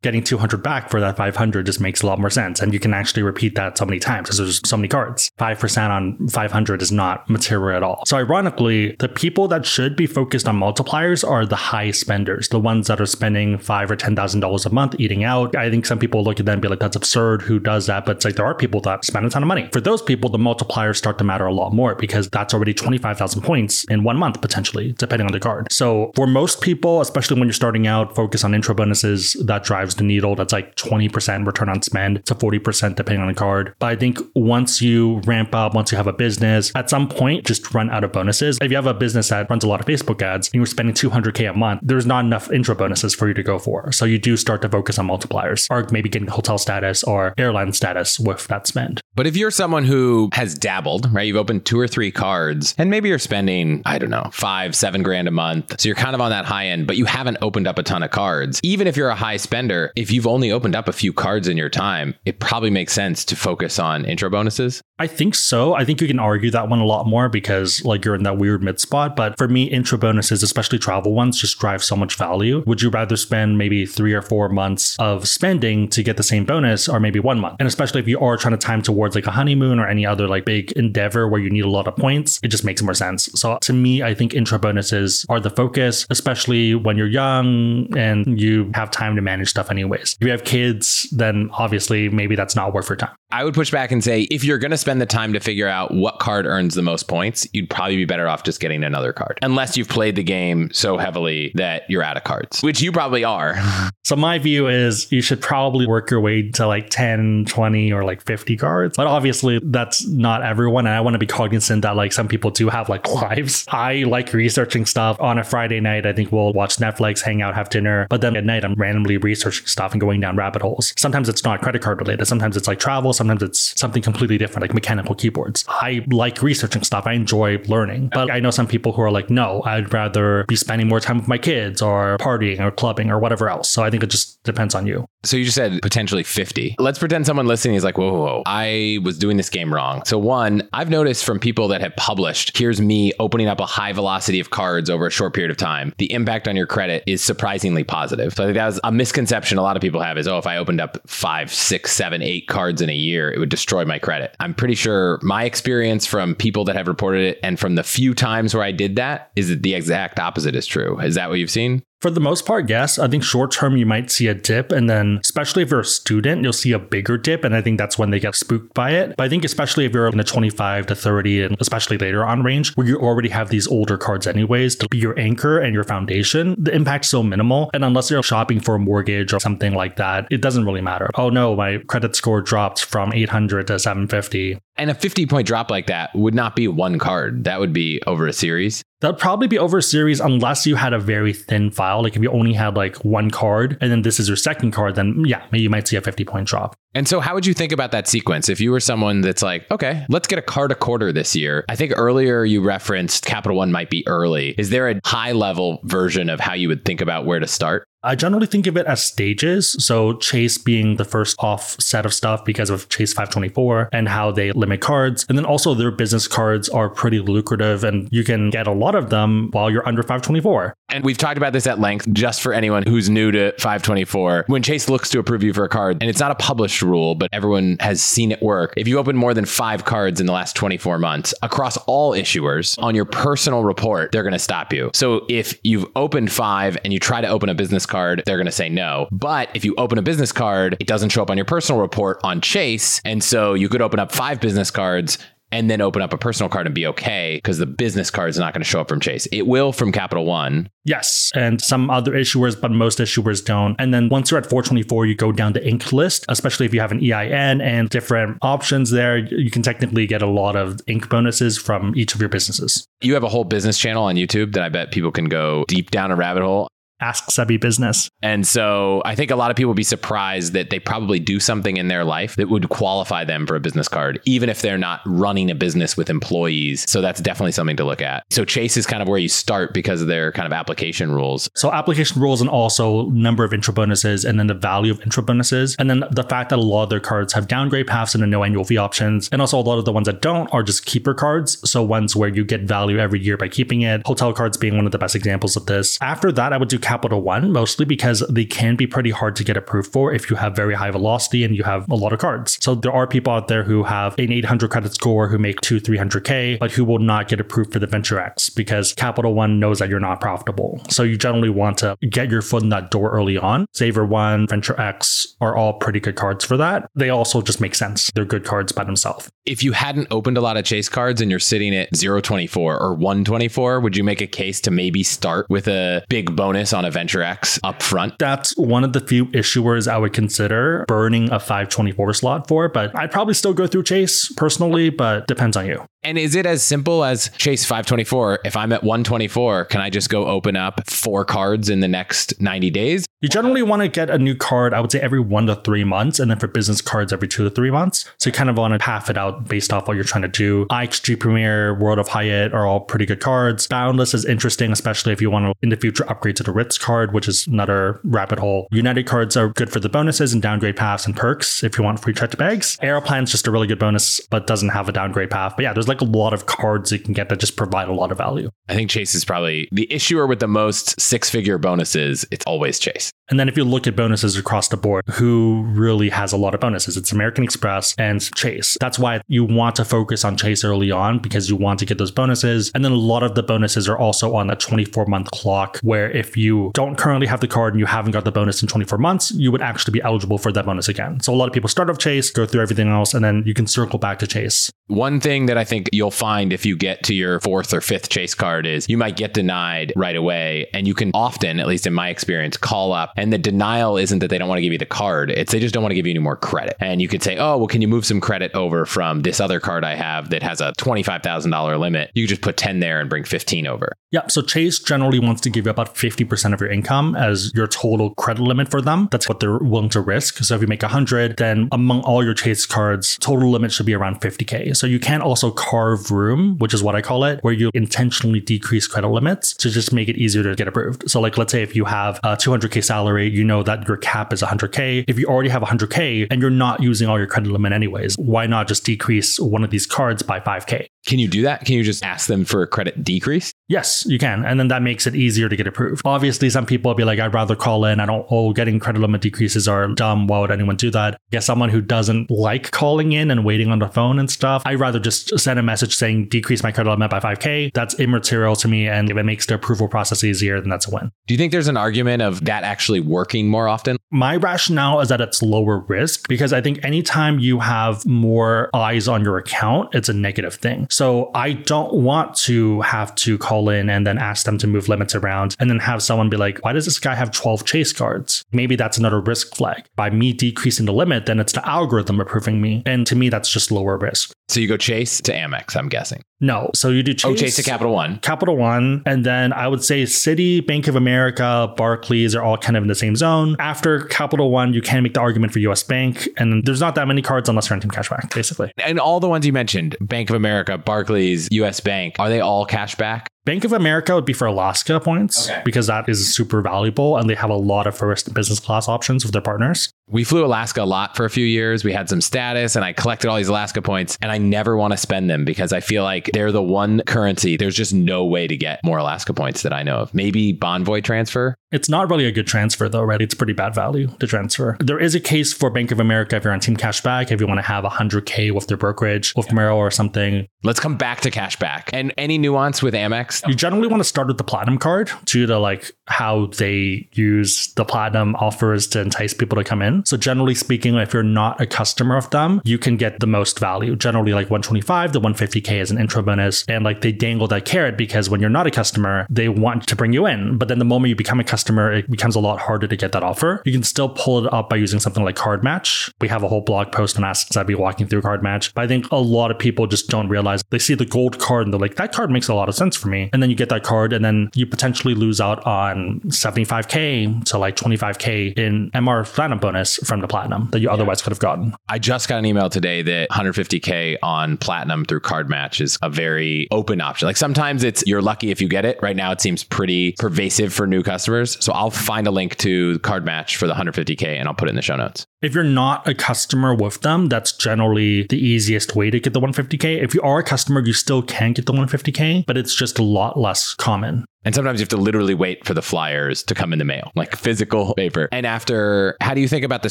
[SPEAKER 2] getting 200 back for that 500 just makes a lot more sense. And you can actually repeat that so many times because there's so many cards. 5% on 500 is not material at all. So ironically, the people that should be focused on multipliers are the high spenders, the ones that are spending five or $10,000 a month eating out. I think some people look at that and be like, that's absurd. Who does that? But it's like there are people that spend a ton of money. For those people, the multipliers start to matter a lot more because that's already 25,000 points in one month, potentially, depending on the card. So for most people, especially when you're starting out, focus on intro bonuses. That drives the needle. That's like 20% return on spend to 40% depending on the card. But I think once you ramp up, once you have a business, at some point, just run out of bonuses. If you have a business that runs a lot of Facebook ads and you're spending 200K a month, there's not enough intro bonuses for you to go for. So you do start to focus on multipliers or maybe getting hotel status or airline status with that spend.
[SPEAKER 1] But if you're someone who has dabbled, right, you've opened two or three cards, and maybe you're spending, I don't know, five, seven grand a month. So you're kind of on that high end, but you haven't opened up a ton of cards. Even if you're a high spender, if you've only opened up a few cards in your time, it probably makes sense to focus on intro bonuses.
[SPEAKER 2] I think so. I think you can argue that one a lot more because like you're in that weird mid spot. But for me, intro bonuses, especially travel ones, just drive so much value. Would you rather spend maybe three or four months of spending to get the same bonus or maybe one month? And especially if you are trying to time towards like a honeymoon or any other like big endeavor where you need a lot of points, it just makes more sense. So to me, I think intro bonuses are the focus, especially when you're young and you have time to manage stuff anyways. If you have kids, then obviously maybe that's not worth your time.
[SPEAKER 1] I would push back and say if you're going to spend the time to figure out what card earns the most points, you'd probably be better off just getting another card. Unless you've played the game so heavily that you're out of cards, which you probably are.
[SPEAKER 2] So my view is you should probably work your way to like 10, 20 or like 50 cards. But obviously that's not everyone. And I want to be cognizant that like some people do have like lives. I like researching stuff on a Friday night. I think we'll watch Netflix, hang out, have dinner. But then at night I'm randomly researching stuff and going down rabbit holes. Sometimes it's not credit card related. Sometimes it's like travel. Sometimes it's something completely different, like mechanical keyboards. I like researching stuff. I enjoy learning. But I know some people who are like, no, I'd rather be spending more time with my kids or partying or clubbing or whatever else. So I think it just depends on you.
[SPEAKER 1] So you just said potentially 50. Let's pretend someone listening is like, whoa, whoa, whoa, I was doing this game wrong. So one, I've noticed from people that have published, here's me opening up a high velocity of cards over a short period of time. The impact on your credit is surprisingly positive. So I think that was a misconception a lot of people have is, oh, if I opened up five, six, seven, eight cards in a year, it would destroy my credit. I'm pretty sure my experience from people that have reported it and from the few times where I did that is that the exact opposite is true. Is that what you've seen?
[SPEAKER 2] For the most part, yes. I think short term, you might see a dip. And then, especially if you're a student, you'll see a bigger dip. And I think that's when they get spooked by it. But I think, especially if you're in the 25 to 30, and especially later on range, where you already have these older cards anyways to be your anchor and your foundation, the impact's so minimal. And unless you're shopping for a mortgage or something like that, it doesn't really matter. Oh no, my credit score dropped from 800 to 750.
[SPEAKER 1] And a 50 point drop like that would not be one card. That would be over a series.
[SPEAKER 2] That'd probably be over a series unless you had a very thin file. Like if you only had like one card and then this is your second card, then yeah, maybe you might see a 50 point drop.
[SPEAKER 1] And so, how would you think about that sequence? If you were someone that's like, okay, let's get a card a quarter this year. I think earlier you referenced Capital One might be early. Is there a high level version of how you would think about where to start?
[SPEAKER 2] I generally think of it as stages. So Chase being the first off set of stuff because of Chase 524 and how they limit cards. And then also their business cards are pretty lucrative and you can get a lot of them while you're under 524.
[SPEAKER 1] And we've talked about this at length just for anyone who's new to 524. When Chase looks to approve you for a card, and it's not a published rule, but everyone has seen it work. If you open more than five cards in the last 24 months across all issuers on your personal report, they're going to stop you. So if you've opened five and you try to open a business card, they're going to say no. But if you open a business card, it doesn't show up on your personal report on Chase. And so you could open up five business cards and then open up a personal card and be okay because the business card is not going to show up from Chase. It will from Capital One.
[SPEAKER 2] Yes, and some other issuers, but most issuers don't. And then once you're at 424, you go down the ink list, especially if you have an EIN and different options there. You can technically get a lot of ink bonuses from each of your businesses.
[SPEAKER 1] You have a whole business channel on YouTube that I bet people can go deep down a rabbit hole.
[SPEAKER 2] Ask Sebby Business.
[SPEAKER 1] And so I think a lot of people would be surprised that they probably do something in their life that would qualify them for a business card, even if they're not running a business with employees. So that's definitely something to look at. So Chase is kind of where you start because of their kind of application rules.
[SPEAKER 2] So application rules and also number of intro bonuses and then the value of intro bonuses. And then the fact that a lot of their cards have downgrade paths and no annual fee options. And also a lot of the ones that don't are just keeper cards. So ones where you get value every year by keeping it. Hotel cards being one of the best examples of this. After that, I would do Capital One, mostly because they can be pretty hard to get approved for if you have very high velocity and you have a lot of cards. So there are people out there who have an 800 credit score who make two, 300K, but who will not get approved for the Venture X because Capital One knows that you're not profitable. So you generally want to get your foot in that door early on. SavorOne, Venture X are all pretty good cards for that. They also just make sense. They're good cards by themselves.
[SPEAKER 1] If you hadn't opened a lot of chase cards and you're sitting at 024 or 124, would you make a case to maybe start with a big bonus on a Venture X up front?
[SPEAKER 2] That's one of the few issuers I would consider burning a 524 slot for, but I'd probably still go through Chase personally, but depends on you.
[SPEAKER 1] And is it as simple as Chase 524? If I'm at 124, can I just go open up four cards in the next 90 days?
[SPEAKER 2] You generally want to get a new card, I would say every one to three months, and then for business cards every two to three months. So you kind of want to half it out based off what you're trying to do. IHG Premier, World of Hyatt are all pretty good cards. Boundless is interesting, especially if you want to in the future upgrade to the Ritz card, which is another rabbit hole. United cards are good for the bonuses and downgrade paths and perks if you want free checked bags. Aeroplan's just a really good bonus, but doesn't have a downgrade path. But yeah, there's like a lot of cards you can get that just provide a lot of value.
[SPEAKER 1] I think Chase is probably the issuer with the most six figure bonuses. It's always Chase.
[SPEAKER 2] And then if you look at bonuses across the board, who really has a lot of bonuses? It's American Express and Chase. That's why you want to focus on Chase early on because you want to get those bonuses. And then a lot of the bonuses are also on a 24 month clock where if you don't currently have the card and you haven't got the bonus in 24 months, you would actually be eligible for that bonus again. So a lot of people start off Chase, go through everything else, and then you can circle back to Chase.
[SPEAKER 1] One thing that I think you'll find if you get to your fourth or fifth chase card is you might get denied right away. And you can often, at least in my experience, call up. And the denial isn't that they don't want to give you the card, it's they just don't want to give you any more credit. And you could say, oh, well, can you move some credit over from this other card I have that has a $25,000 limit? You just put 10 there and bring 15 over.
[SPEAKER 2] Yeah. So Chase generally wants to give you about 50% of your income as your total credit limit for them. That's what they're willing to risk. So if you make 100, then among all your Chase cards, total limit should be around 50K. So you can also carve room, which is what I call it, where you intentionally decrease credit limits to just make it easier to get approved. So like, let's say if you have a 200K salary, you know that your cap is 100K. If you already have 100K and you're not using all your credit limit anyways, why not just decrease one of these cards by 5K?
[SPEAKER 1] Can you do that? Can you just ask them for a credit decrease?
[SPEAKER 2] Yes, you can. And then that makes it easier to get approved. Obviously, some people will be like, I'd rather call in. I don't, oh, getting credit limit decreases are dumb. Why would anyone do that? I guess someone who doesn't like calling in and waiting on the phone and stuff, I'd rather just send a message saying decrease my credit limit by 5K. That's immaterial to me. And if it makes the approval process easier, then that's a win.
[SPEAKER 1] Do you think there's an argument of that actually working more often?
[SPEAKER 2] My rationale is that it's lower risk because I think anytime you have more eyes on your account, it's a negative thing. So I don't want to have to call in and then ask them to move limits around and then have someone be like, why does this guy have 12 chase cards? Maybe that's another risk flag. By me decreasing the limit, then it's the algorithm approving me. And to me, that's just lower risk.
[SPEAKER 1] So you go Chase to Amex, I'm guessing.
[SPEAKER 2] No. So you do oh, Chase,
[SPEAKER 1] oh, Chase to Capital One.
[SPEAKER 2] Capital One. And then I would say Citi, Bank of America, Barclays are all kind of in the same zone. After Capital One, you can make the argument for US Bank. And there's not that many cards unless you're on Team Cashback, basically.
[SPEAKER 1] And all the ones you mentioned, Bank of America, Barclays, US Bank, are they all cashback?
[SPEAKER 2] Bank of America would be for Alaska points okay. because that is super valuable and they have a lot of first business class options with their partners.
[SPEAKER 1] We flew Alaska a lot for a few years. We had some status and I collected all these Alaska points and I never want to spend them because I feel like they're the one currency. There's just no way to get more Alaska points that I know of. Maybe Bonvoy transfer.
[SPEAKER 2] It's not really a good transfer though, right? It's pretty bad value to transfer. There is a case for Bank of America if you're on Team Cashback, if you want to have 100K with their brokerage, with Merrill or something.
[SPEAKER 1] Let's come back to cashback. And any nuance with Amex?
[SPEAKER 2] You generally want to start with the platinum card due to like how they use the platinum offers to entice people to come in. So generally speaking, if you're not a customer of them, you can get the most value. Generally like 125 to 150K as an intro bonus. And like they dangle that carrot because when you're not a customer, they want to bring you in. But then the moment you become a customer, it becomes a lot harder to get that offer. You can still pull it up by using something like Card Match. We have a whole blog post on Ask Sebby walking through Card Match. But I think a lot of people just don't realize they see the gold card and they're like, that card makes a lot of sense for me. And then you get that card and then you potentially lose out on 75K to like 25K in MR Platinum bonus from the Platinum that you otherwise could have gotten.
[SPEAKER 1] I just got an email today that 150K on Platinum through Card Match is a very open option. Like sometimes it's you're lucky if you get it. Right now it seems pretty pervasive for new customers. So I'll find a link to Card Match for the 150K and I'll put it in the show notes.
[SPEAKER 2] If you're not a customer with them, that's generally the easiest way to get the 150K. If you are a customer, you still can get the 150K, but it's just a lot less common.
[SPEAKER 1] And sometimes you have to literally wait for the flyers to come in the mail, like physical paper. And after, how do you think about the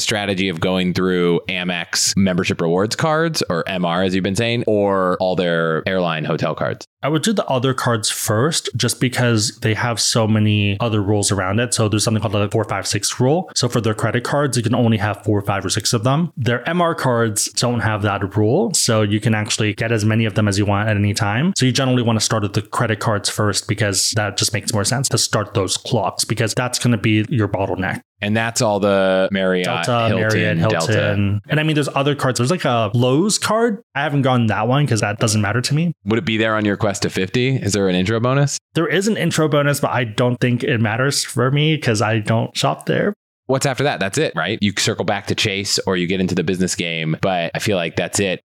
[SPEAKER 1] strategy of going through Amex membership rewards cards or MR, as you've been saying, or all their airline hotel cards?
[SPEAKER 2] I would do the other cards first just because they have so many other rules around it. So there's something called the 456 rule. So for their credit cards, you can only have four, five, or six of them. Their MR cards don't have that rule. So you can actually get as many of them as you want at any time. So you generally want to start with the credit cards first because that just just makes more sense to start those clocks because that's going to be your bottleneck.
[SPEAKER 1] And that's all the Marriott, Delta, Hilton, Marriott, Hilton. Delta.
[SPEAKER 2] And I mean, there's other cards. There's like a Lowe's card. I haven't gotten that one because that doesn't matter to me.
[SPEAKER 1] Would it be there on your quest to 50? Is there an intro bonus?
[SPEAKER 2] There is an intro bonus, but I don't think it matters for me because I don't shop there.
[SPEAKER 1] What's after that? That's it, right? You circle back to Chase or you get into the business game, but I feel like that's it.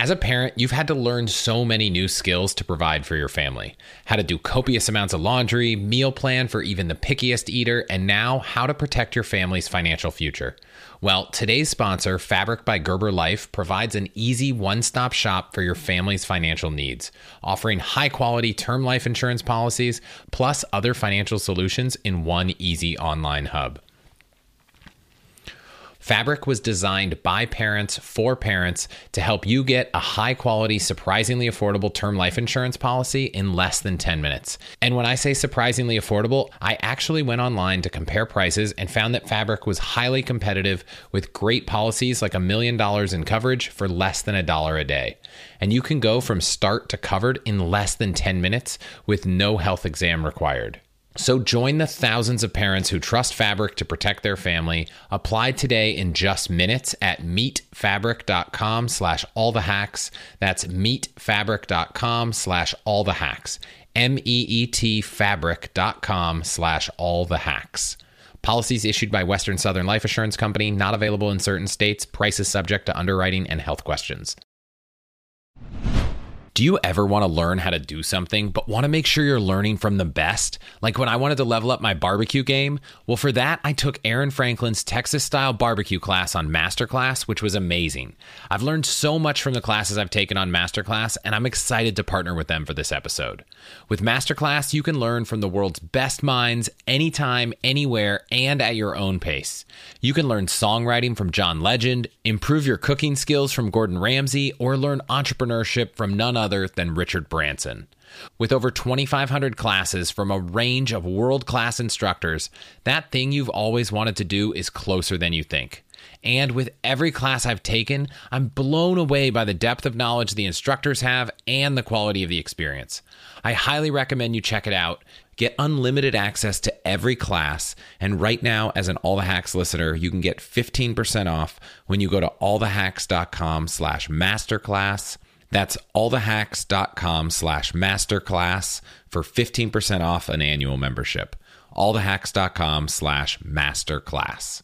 [SPEAKER 1] As a parent, you've had to learn so many new skills to provide for your family how to do copious amounts of laundry, meal plan for even the pickiest eater, and now how to protect your family's financial future. Well, today's sponsor, Fabric by Gerber Life, provides an easy one stop shop for your family's financial needs, offering high quality term life insurance policies plus other financial solutions in one easy online hub. Fabric was designed by parents for parents to help you get a high quality, surprisingly affordable term life insurance policy in less than 10 minutes. And when I say surprisingly affordable, I actually went online to compare prices and found that Fabric was highly competitive with great policies like a million dollars in coverage for less than a dollar a day. And you can go from start to covered in less than 10 minutes with no health exam required. So join the thousands of parents who trust Fabric to protect their family. Apply today in just minutes at meetfabric.com slash all the hacks. That's meetfabric.com slash all the hacks. M-E-E-T fabric.com slash all the hacks. Policies issued by Western Southern Life Assurance Company, not available in certain states. Prices subject to underwriting and health questions. Do you ever want to learn how to do something, but want to make sure you're learning from the best? Like when I wanted to level up my barbecue game? Well, for that, I took Aaron Franklin's Texas style barbecue class on Masterclass, which was amazing. I've learned so much from the classes I've taken on Masterclass, and I'm excited to partner with them for this episode. With Masterclass, you can learn from the world's best minds anytime, anywhere, and at your own pace. You can learn songwriting from John Legend, improve your cooking skills from Gordon Ramsay, or learn entrepreneurship from none other than Richard Branson. With over 2,500 classes from a range of world class instructors, that thing you've always wanted to do is closer than you think. And with every class I've taken, I'm blown away by the depth of knowledge the instructors have and the quality of the experience. I highly recommend you check it out. Get unlimited access to every class. And right now, as an All the Hacks listener, you can get 15% off when you go to allthehacks.com slash masterclass. That's allthehacks.com slash masterclass for 15% off an annual membership. allthehacks.com slash masterclass.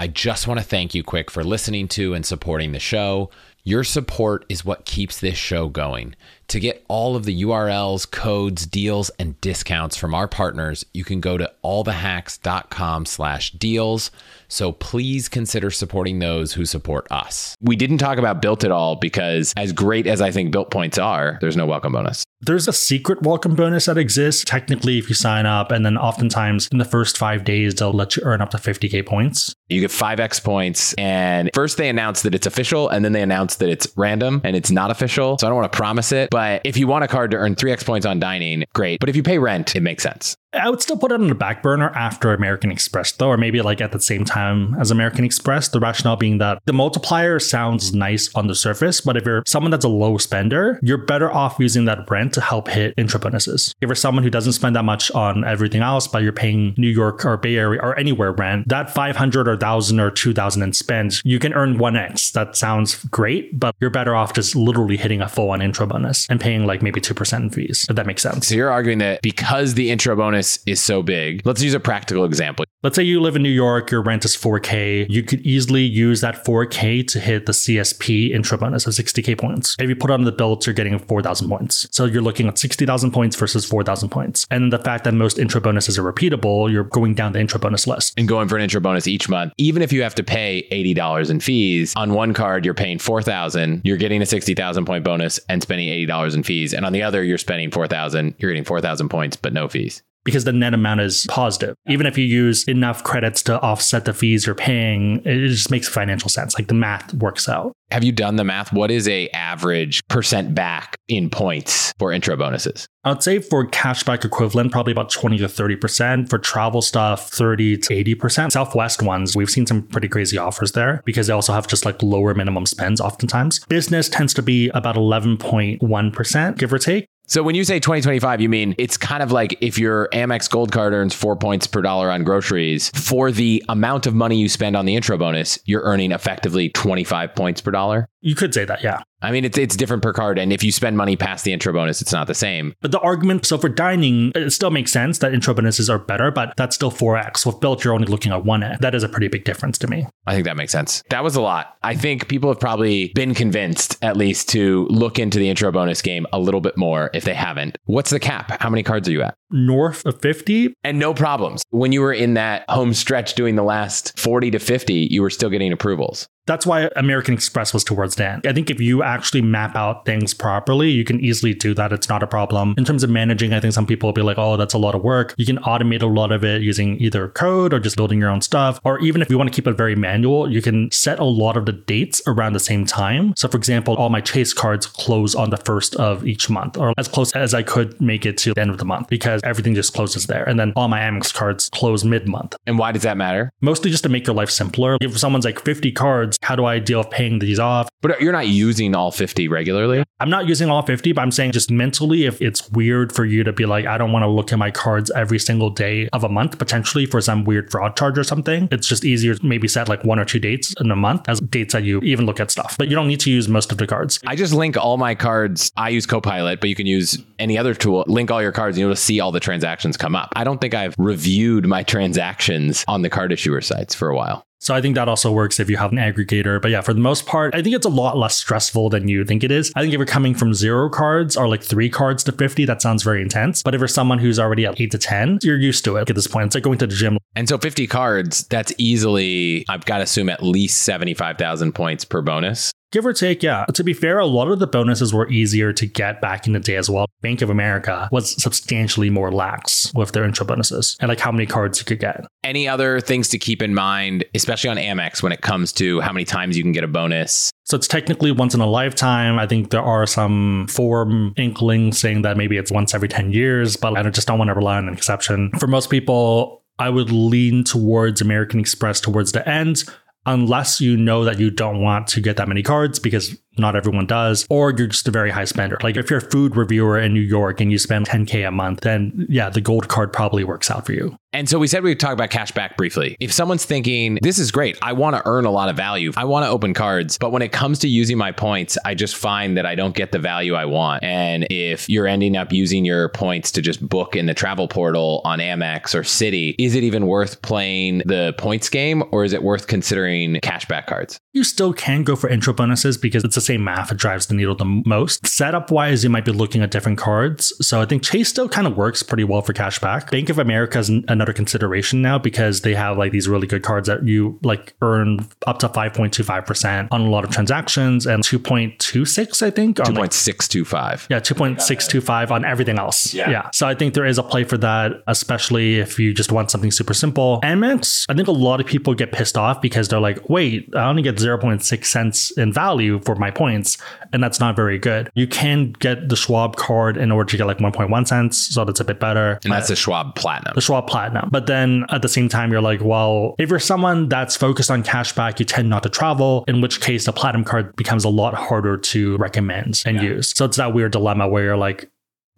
[SPEAKER 1] I just want to thank you quick for listening to and supporting the show. Your support is what keeps this show going. To get all of the URLs, codes, deals, and discounts from our partners, you can go to allthehacks.com slash deals. So please consider supporting those who support us. We didn't talk about Bilt at all because as great as I think Bilt points are, there's no welcome bonus.
[SPEAKER 2] There's a secret welcome bonus that exists technically if you sign up, and then oftentimes in the first five days, they'll let you earn up to 50K points.
[SPEAKER 1] You get 5x points. And first they announce that it's official, and then they announce that it's random and it's not official. So I don't want to promise it. But if you want a card to earn 3x points on dining, great. But if you pay rent, it makes sense.
[SPEAKER 2] I would still put it on the back burner after American Express, though, or maybe like at the same time as American Express. The rationale being that the multiplier sounds nice on the surface, but if you're someone that's a low spender, you're better off using that rent to help hit intra bonuses. If you're someone who doesn't spend that much on everything else, but you're paying New York or Bay Area or anywhere rent, that 500 or 1000 or 2000 in spend, you can earn 1x. That sounds great, but you're better off just literally hitting a full on intro bonus and paying like maybe 2% in fees, if that makes sense.
[SPEAKER 1] So you're arguing that because the intro bonus is so big, let's use a practical example.
[SPEAKER 2] Let's say you live in New York, your rent is 4K. You could easily use that 4K to hit the CSP intro bonus of 60K points. If you put on the Bilts, you're getting 4,000 points. So you're looking at 60,000 points versus 4,000 points. And the fact that most intro bonuses are repeatable, you're going down the intro bonus list.
[SPEAKER 1] And going for an intro bonus each month, even if you have to pay $80 in fees, on one card, you're paying 4,000, you're getting a 60,000 point bonus and spending $80 in fees. And on the other, you're spending 4,000, you're getting 4,000 points, but no fees
[SPEAKER 2] because the net amount is positive. Even if you use enough credits to offset the fees you're paying, it just makes financial sense. Like the math works out.
[SPEAKER 1] Have you done the math? What is a average percent back in points for intro bonuses?
[SPEAKER 2] I would say for cashback equivalent, probably about 20 to 30%. For travel stuff, 30 to 80%. Southwest ones, we've seen some pretty crazy offers there because they also have just like lower minimum spends oftentimes. Business tends to be about 11.1%, give or take.
[SPEAKER 1] So when you say 2025, you mean it's kind of like if your Amex Gold card earns four points per dollar on groceries, for the amount of money you spend on the intro bonus, you're earning effectively 25 points per dollar.
[SPEAKER 2] You could say that, yeah.
[SPEAKER 1] I mean, it's it's different per card, and if you spend money past the intro bonus, it's not the same.
[SPEAKER 2] But the argument, so for dining, it still makes sense that intro bonuses are better, but that's still 4x. With Bilt, you're only looking at 1x. That is a pretty big difference to me.
[SPEAKER 1] I think that makes sense. That was a lot. I think people have probably been convinced, at least, to look into the intro bonus game a little bit more if they haven't. What's the cap? How many cards are you at?
[SPEAKER 2] North of 50.
[SPEAKER 1] And no problems. When you were in that home stretch doing the last 40 to 50, you were still getting approvals.
[SPEAKER 2] That's why American Express was towards the end. I think if you actually map out things properly, you can easily do that. It's not a problem. In terms of managing, I think some people will be like, oh, that's a lot of work. You can automate a lot of it using either code or just building your own stuff. Or even if you want to keep it very manual, you can set a lot of the dates around the same time. So, for example, all my Chase cards close on the first of each month, or as close as I could make it to the end of the month, because everything just closes there. And then all my Amex cards close mid month.
[SPEAKER 1] And why does that matter?
[SPEAKER 2] Mostly just to make your life simpler. If someone's like 50 cards, how do I deal with paying these off?
[SPEAKER 1] But you're not using all 50 regularly?
[SPEAKER 2] I'm not using all 50, but I'm saying just mentally, if it's weird for you to be like, I don't want to look at my cards every single day of a month, potentially for some weird fraud charge or something, it's just easier to maybe set like one or two dates in a month as dates that you even look at stuff. But you don't need to use most of the cards.
[SPEAKER 1] I just link all my cards. I use Copilot, but you can use any other tool. Link all your cards and you'll see all the transactions come up. I don't think I've reviewed my transactions on the card issuer sites for a while.
[SPEAKER 2] So I think that also works if you have an aggregator. But yeah, for the most part, I think it's a lot less stressful than you think it is. I think if you're coming from zero cards or like three cards to 50, that sounds very intense. But if you're someone who's already at eight to 10, you're used to it at this point. It's like going to the gym.
[SPEAKER 1] And so 50 cards, that's easily, I've got to assume at least 75,000 points per bonus.
[SPEAKER 2] Give or take, yeah. To be fair, a lot of the bonuses were easier to get back in the day as well. Bank of America was substantially more lax with their intro bonuses and like how many cards you could get.
[SPEAKER 1] Any other things to keep in mind, especially on Amex when it comes to how many times you can get a bonus?
[SPEAKER 2] So it's technically once in a lifetime. I think there are some form inklings saying that maybe it's once every 10 years, but I just don't want to rely on an exception. For most people, I would lean towards American Express towards the end unless you know that you don't want to get that many cards because not everyone does, or you're just a very high spender. Like if you're a food reviewer in New York and you spend 10K a month, then yeah, the gold card probably works out for you.
[SPEAKER 1] And so we said we'd talk about cash back briefly. If someone's thinking, this is great, I want to earn a lot of value, I want to open cards, but when it comes to using my points, I just find that I don't get the value I want. And if you're ending up using your points to just book in the travel portal on Amex or Citi, is it even worth playing the points game or is it worth considering cashback cards?
[SPEAKER 2] You still can go for intro bonuses because it's the same math that drives the needle the most. Setup wise, you might be looking at different cards. So I think Chase still kind of works pretty well for cashback. Bank of America is another consideration now because they have like these really good cards that you like earn up to 5.25% on a lot of transactions and 2.26, I think.
[SPEAKER 1] 2.625.
[SPEAKER 2] Like, yeah, 2.625 on everything else. Yeah. yeah. So I think there is a play for that, especially if you just want something super simple. Amex, I think a lot of people get pissed off because they're like, wait, I only get 0.6 cents in value for my points, and that's not very good. You can get the Schwab card in order to get like 1.1 cents, so that's a bit better.
[SPEAKER 1] And that's the Schwab Platinum.
[SPEAKER 2] The Schwab Platinum. But then at the same time, you're like, well, if you're someone that's focused on cashback, you tend not to travel, in which case the Platinum card becomes a lot harder to recommend and yeah. use. So it's that weird dilemma where you're like,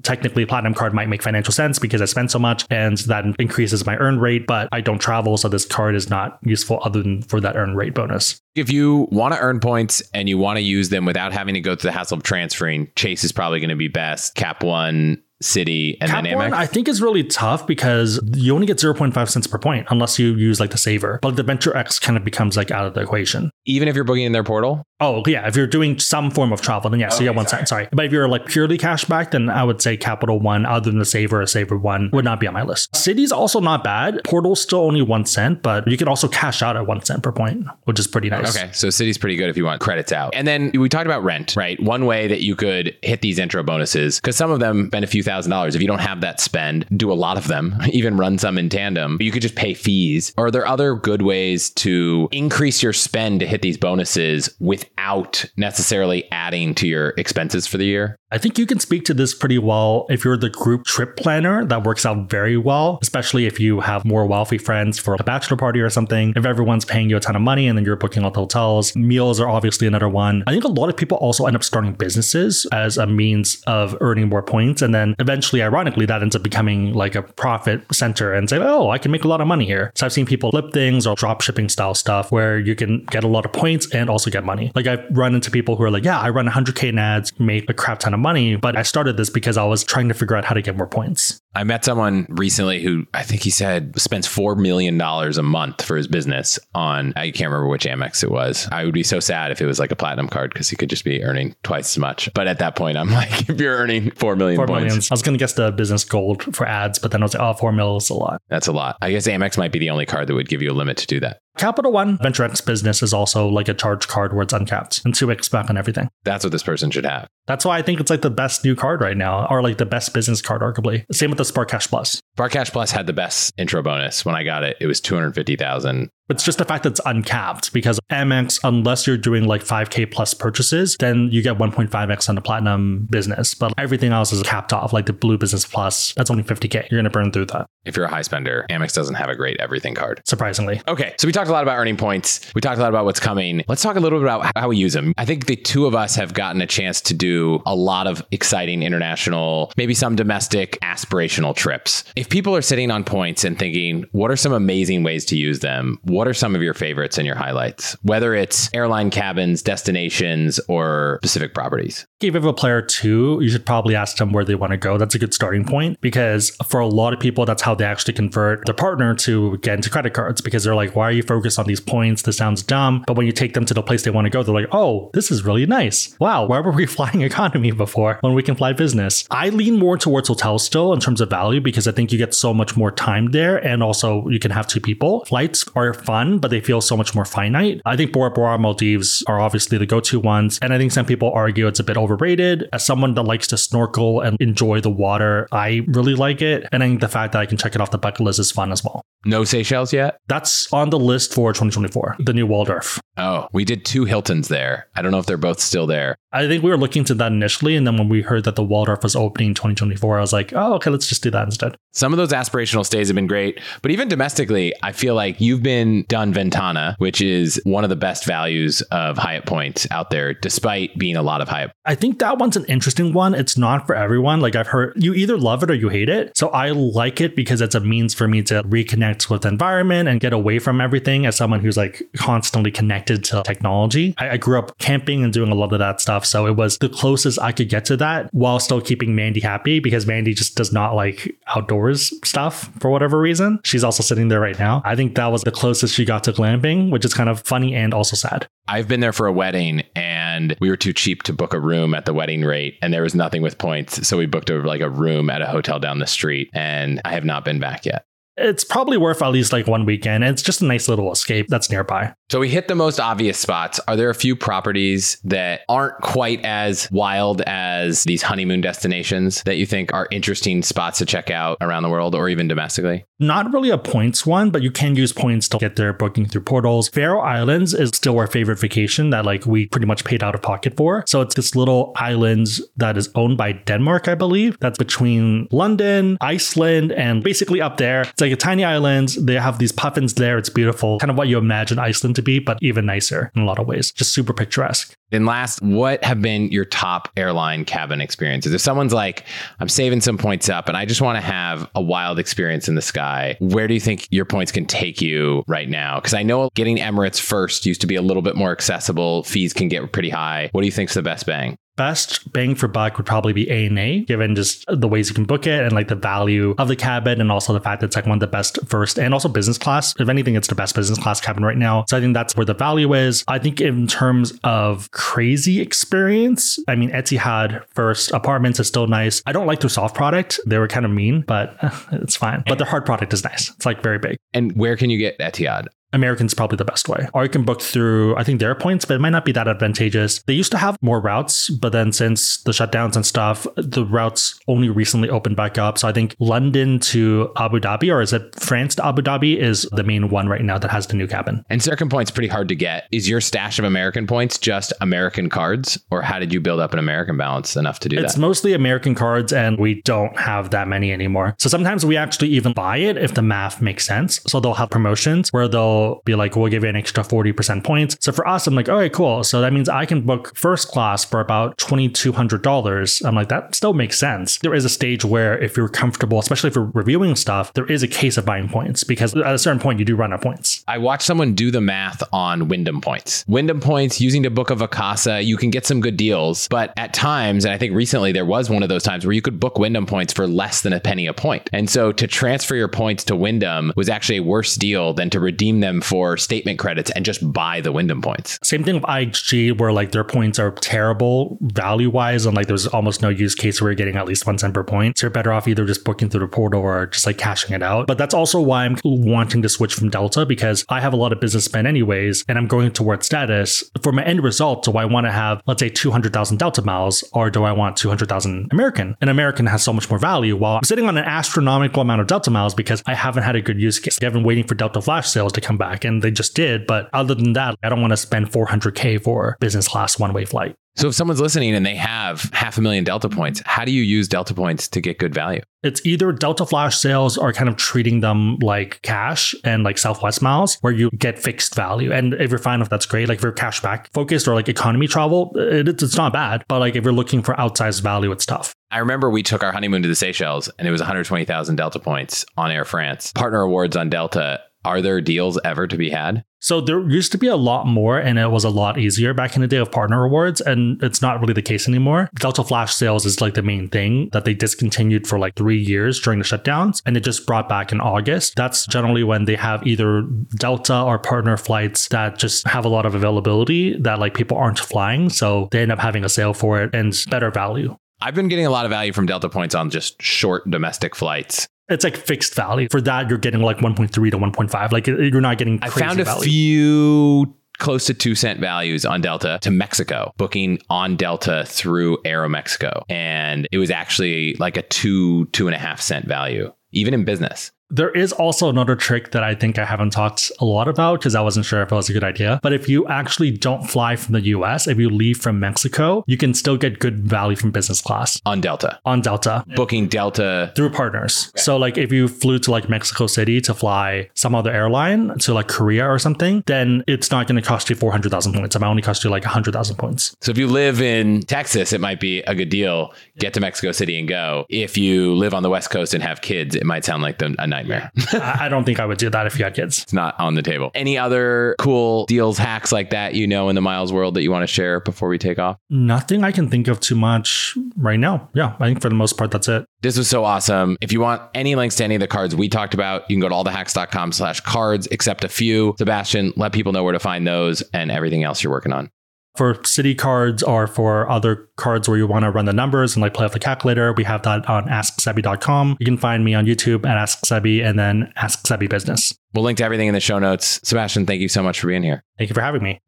[SPEAKER 2] technically platinum card might make financial sense because I spend so much and that increases my earn rate, but I don't travel. So this card is not useful other than for that earn rate bonus.
[SPEAKER 1] If you want to earn points and you want to use them without having to go through the hassle of transferring, Chase is probably going to be best. Cap one Citi, and
[SPEAKER 2] Cap
[SPEAKER 1] then Amex?
[SPEAKER 2] One, I think is really tough because you only get 0.5 cents per point unless you use like the Savor. But the Venture X kind of becomes like out of the equation.
[SPEAKER 1] Even if you're booking in their portal?
[SPEAKER 2] Oh, yeah. If you're doing some form of travel, then yeah, okay, you get one sorry. cent. Sorry. But if you're like purely cash back, then I would say Capital One, other than the Savor or SavorOne, would not be on my list. Citi's also not bad. Portal's still only one cent, but you can also cash out at one cent per point, which is pretty nice.
[SPEAKER 1] Okay. So Citi's pretty good if you want credits out. And then we talked about rent, right? One way that you could hit these intro bonuses, because some of them spend a few thousand dollars. If you don't have have that spend, do a lot of them, even run some in tandem. You could just pay fees. Are there other good ways to increase your spend to hit these bonuses without necessarily adding to your expenses for the year?
[SPEAKER 2] I think you can speak to this pretty well if you're the group trip planner. That works out very well, especially if you have more wealthy friends for a bachelor party or something. If everyone's paying you a ton of money and then you're booking all the hotels, meals are obviously another one. I think a lot of people also end up starting businesses as a means of earning more points. And then eventually, ironically, that ends up becoming like a profit center and say, oh, I can make a lot of money here. So I've seen people flip things or drop shipping style stuff where you can get a lot of points and also get money. Like I've run into people who are like, yeah, I run 100K in ads, make a crap ton of money, but I started this because I was trying to figure out how to get more points.
[SPEAKER 1] I met someone recently who I think he said spends $4 million a month for his business on, I can't remember which Amex it was. I would be so sad if it was like a platinum card because he could just be earning twice as much. But at that point, I'm like, if you're earning 4 million 4 points. Millions.
[SPEAKER 2] I was going to guess the business gold for ads, but then I was like, oh, 4 mil is a lot.
[SPEAKER 1] That's a lot. I guess Amex might be the only card that would give you a limit to do that.
[SPEAKER 2] Capital One Venture X business is also like a charge card where it's uncapped and 2x back on everything.
[SPEAKER 1] That's what this person should have.
[SPEAKER 2] That's why I think it's like the best new card right now, or like the best business card, arguably. Same with the Spark Cash Plus.
[SPEAKER 1] Spark Cash Plus had the best intro bonus. When I got it, it was 250,000
[SPEAKER 2] it's just the fact that it's uncapped because Amex, unless you're doing like 5K plus purchases, then you get 1.5X on the platinum business. But everything else is capped off, like the blue business plus, that's only 50K. You're going to burn through that.
[SPEAKER 1] If you're a high spender, Amex doesn't have a great everything card.
[SPEAKER 2] Surprisingly.
[SPEAKER 1] Okay. So we talked a lot about earning points. We talked a lot about what's coming. Let's talk a little bit about how we use them. I think the two of us have gotten a chance to do a lot of exciting international, maybe some domestic aspirational trips. If people are sitting on points and thinking, what are some amazing ways to use them? What what are some of your favorites and your highlights, whether it's airline cabins, destinations, or specific properties?
[SPEAKER 2] If you have a player two, you should probably ask them where they want to go. That's a good starting point because for a lot of people, that's how they actually convert their partner to get into credit cards because they're like, why are you focused on these points? This sounds dumb. But when you take them to the place they want to go, they're like, oh, this is really nice. Wow, why were we flying economy before when we can fly business? I lean more towards hotels still in terms of value because I think you get so much more time there and also you can have two people. Flights are fun, but they feel so much more finite. I think Bora Bora Maldives are obviously the go-to ones. And I think some people argue it's a bit overrated. As someone that likes to snorkel and enjoy the water, I really like it. And I think the fact that I can check it off the bucket list is fun as well.
[SPEAKER 1] No Seychelles yet?
[SPEAKER 2] That's on the list for 2024, the new Waldorf.
[SPEAKER 1] Oh, we did two Hiltons there. I don't know if they're both still there.
[SPEAKER 2] I think we were looking to that initially. And then when we heard that the Waldorf was opening in 2024, I was like, oh, okay, let's just do that instead.
[SPEAKER 1] Some of those aspirational stays have been great, but even domestically, I feel like you've been done Ventana, which is one of the best values of Hyatt points out there, despite being a lot of Hyatt.
[SPEAKER 2] I think that one's an interesting one. It's not for everyone. Like I've heard you either love it or you hate it. So I like it because it's a means for me to reconnect with the environment and get away from everything as someone who's like constantly connected to technology. I, I grew up camping and doing a lot of that stuff. So it was the closest I could get to that while still keeping Mandy happy because Mandy just does not like outdoors stuff for whatever reason. She's also sitting there right now. I think that was the closest she got to glamping, which is kind of funny and also sad.
[SPEAKER 1] I've been there for a wedding and we were too cheap to book a room at the wedding rate and there was nothing with points. So we booked a, like a room at a hotel down the street and I have not been back yet.
[SPEAKER 2] It's probably worth at least like one weekend. It's just a nice little escape that's nearby.
[SPEAKER 1] So we hit the most obvious spots. Are there a few properties that aren't quite as wild as these honeymoon destinations that you think are interesting spots to check out around the world or even domestically?
[SPEAKER 2] Not really a points one, but you can use points to get their booking through portals. Faroe Islands is still our favorite vacation that like we pretty much paid out of pocket for. So it's this little island that is owned by Denmark, I believe. That's between London, Iceland, and basically up there. It's like a tiny island. They have these puffins there. It's beautiful. Kind of what you imagine Iceland to be, but even nicer in a lot of ways. Just super picturesque.
[SPEAKER 1] Then last, what have been your top airline cabin experiences? If someone's like, I'm saving some points up and I just want to have a wild experience in the sky, where do you think your points can take you right now? Because I know getting Emirates first used to be a little bit more accessible. Fees can get pretty high. What do you think's the best bang?
[SPEAKER 2] Best bang for buck would probably be ANA, given just the ways you can book it and like the value of the cabin and also the fact that it's like one of the best first and also business class. If anything, it's the best business class cabin right now. So I think that's where the value is. I think in terms of crazy experience, I mean, Etihad first apartments is still nice. I don't like their soft product. They were kind of mean, but it's fine. But their hard product is nice. It's like very big.
[SPEAKER 1] And where can you get Etihad?
[SPEAKER 2] American's probably the best way. Or you can book through, I think, their points, but it might not be that advantageous. They used to have more routes, but then since the shutdowns and stuff, the routes only recently opened back up. So I think London to Abu Dhabi, or is it France to Abu Dhabi, is the main one right now that has the new cabin.
[SPEAKER 1] And American points pretty hard to get. Is your stash of American points just American cards, or how did you build up an American balance enough to do
[SPEAKER 2] it's
[SPEAKER 1] that?
[SPEAKER 2] It's mostly American cards, and we don't have that many anymore. So sometimes we actually even buy it if the math makes sense. So they'll have promotions where they'll be like, we'll give you an extra 40% points. So for us, I'm like, okay, cool. So that means I can book first class for about $2,200. I'm like, that still makes sense. There is a stage where if you're comfortable, especially if you're reviewing stuff, there is a case of buying points because at a certain point, you do run out of points.
[SPEAKER 1] I watched someone do the math on Wyndham points. Wyndham points using to book a Vacasa, you can get some good deals. But at times, and I think recently there was one of those times where you could book Wyndham points for less than a penny a point. And so to transfer your points to Wyndham was actually a worse deal than to redeem them for statement credits and just buy the Wyndham points.
[SPEAKER 2] Same thing with IHG, where like their points are terrible value wise, and like there's almost no use case where you're getting at least one cent per point. So you're better off either just booking through the portal or just like cashing it out. But that's also why I'm wanting to switch from Delta because I have a lot of business spend anyways, and I'm going towards status. For my end result, do I want to have, let's say, 200,000 Delta miles or do I want 200,000 American? An American has so much more value while I'm sitting on an astronomical amount of Delta miles because I haven't had a good use case. I've been waiting for Delta flash sales to come back and they just did. But other than that, I don't want to spend 400K for business class one way flight.
[SPEAKER 1] So if someone's listening and they have half a million Delta points, how do you use Delta points to get good value?
[SPEAKER 2] It's either Delta Flash sales or kind of treating them like cash and like Southwest miles where you get fixed value. And if you're fine with that's great. Like if you're cash back focused or like economy travel, it, it's not bad. But like if you're looking for outsized value, it's tough.
[SPEAKER 1] I remember we took our honeymoon to the Seychelles and it was 120,000 Delta points on Air France. Partner awards on Delta Are there deals ever to be had?
[SPEAKER 2] So there used to be a lot more and it was a lot easier back in the day of partner rewards and it's not really the case anymore. Delta Flash sales is like the main thing that they discontinued for like 3 years during the shutdowns and it just brought back in August. That's generally when they have either Delta or partner flights that just have a lot of availability that like people aren't flying so they end up having a sale for it and better value.
[SPEAKER 1] I've been getting a lot of value from Delta points on just short domestic flights.
[SPEAKER 2] It's like fixed value. For that, you're getting like 1.3 to 1.5. Like you're not getting.
[SPEAKER 1] I found a
[SPEAKER 2] value.
[SPEAKER 1] few close to two cent values on Delta to Mexico, booking on Delta through Aeromexico. And it was actually like a two, two and a half cent value, even in business.
[SPEAKER 2] There is also another trick that I think I haven't talked a lot about because I wasn't sure if it was a good idea. But if you actually don't fly from the US, if you leave from Mexico, you can still get good value from business class
[SPEAKER 1] on Delta.
[SPEAKER 2] On Delta.
[SPEAKER 1] Booking Delta
[SPEAKER 2] through partners. Okay. So like if you flew to like Mexico City to fly some other airline to like Korea or something, then it's not going to cost you 400,000 points. It might only cost you like 100,000 points.
[SPEAKER 1] So if you live in Texas, it might be a good deal. Get to Mexico City and go. If you live on the West Coast and have kids, it might sound like the, a nightmare.
[SPEAKER 2] I don't think I would do that if you had kids.
[SPEAKER 1] It's not on the table. Any other cool deals, hacks like that you know in the Miles world that you want to share before we take off?
[SPEAKER 2] Nothing I can think of too much right now. Yeah, I think for the most part, that's it.
[SPEAKER 1] This was so awesome. If you want any links to any of the cards we talked about, you can go to allthehacks.com slash cards, except a few. Sebastian, let people know where to find those and everything else you're working on
[SPEAKER 2] for Citi cards or for other cards where you want to run the numbers and like play off the calculator, we have that on asksebby.com. You can find me on YouTube at Ask Sebby and then Ask Sebby Business.
[SPEAKER 1] We'll link to everything in the show notes. Sebastian, thank you so much for being here.
[SPEAKER 2] Thank you for having me.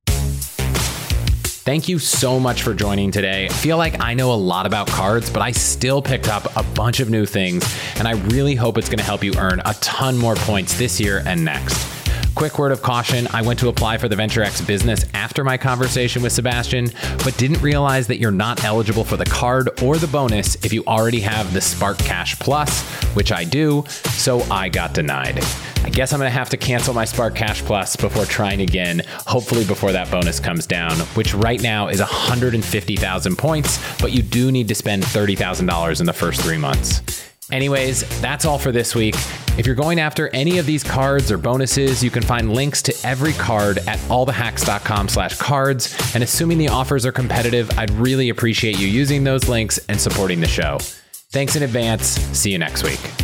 [SPEAKER 1] Thank you so much for joining today. I feel like I know a lot about cards, but I still picked up a bunch of new things, and I really hope it's going to help you earn a ton more points this year and next. Quick word of caution I went to apply for the VentureX business after my conversation with Sebastian, but didn't realize that you're not eligible for the card or the bonus if you already have the Spark Cash Plus, which I do, so I got denied. I guess I'm gonna have to cancel my Spark Cash Plus before trying again, hopefully before that bonus comes down, which right now is 150,000 points, but you do need to spend $30,000 in the first three months. Anyways, that's all for this week. If you're going after any of these cards or bonuses, you can find links to every card at allthehacks.com slash cards. And assuming the offers are competitive, I'd really appreciate you using those links and supporting the show. Thanks in advance. See you next week.